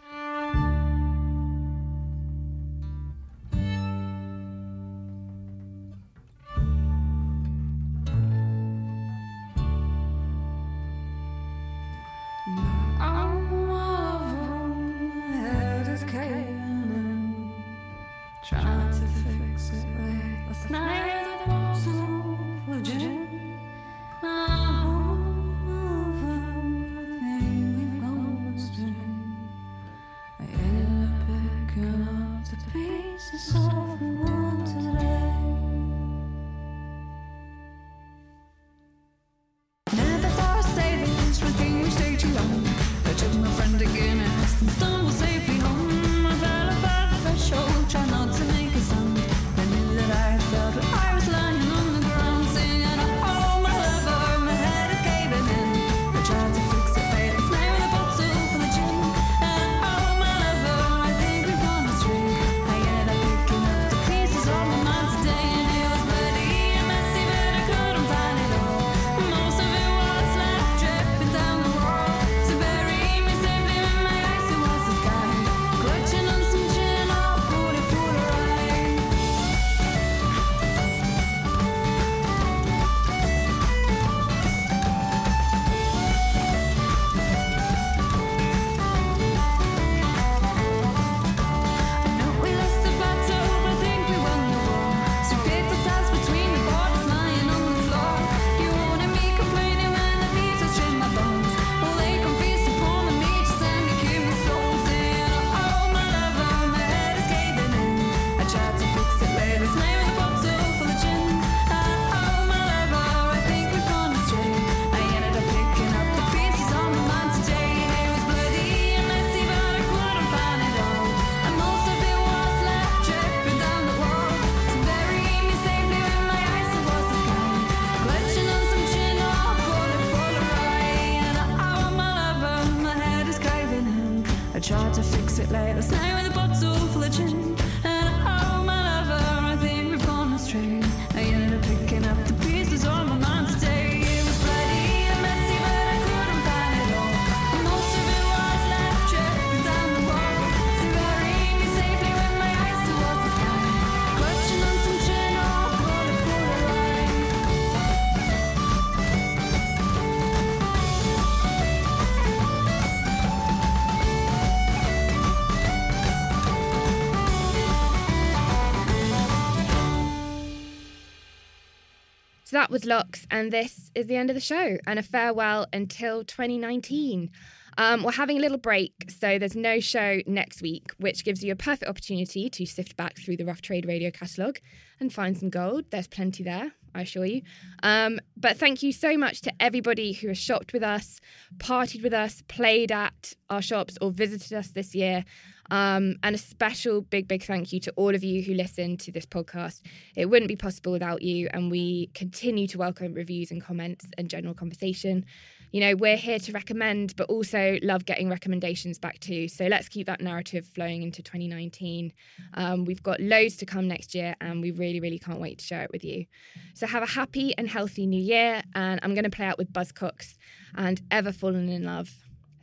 That was Lux, and this is the end of the show and a farewell until 2019. Um, we're having a little break, so there's no show next week, which gives you a perfect opportunity to sift back through the Rough Trade Radio catalogue and find some gold. There's plenty there, I assure you. Um, but thank you so much to everybody who has shopped with us, partied with us, played at our shops, or visited us this year. Um, and a special big, big thank you to all of you who listen to this podcast. It wouldn't be possible without you, and we continue to welcome reviews and comments and general conversation. You know, we're here to recommend, but also love getting recommendations back too. So let's keep that narrative flowing into 2019. Um, we've got loads to come next year, and we really, really can't wait to share it with you. So have a happy and healthy new year, and I'm going to play out with Buzzcocks and Ever Fallen in Love.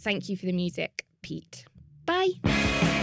Thank you for the music, Pete. Bye.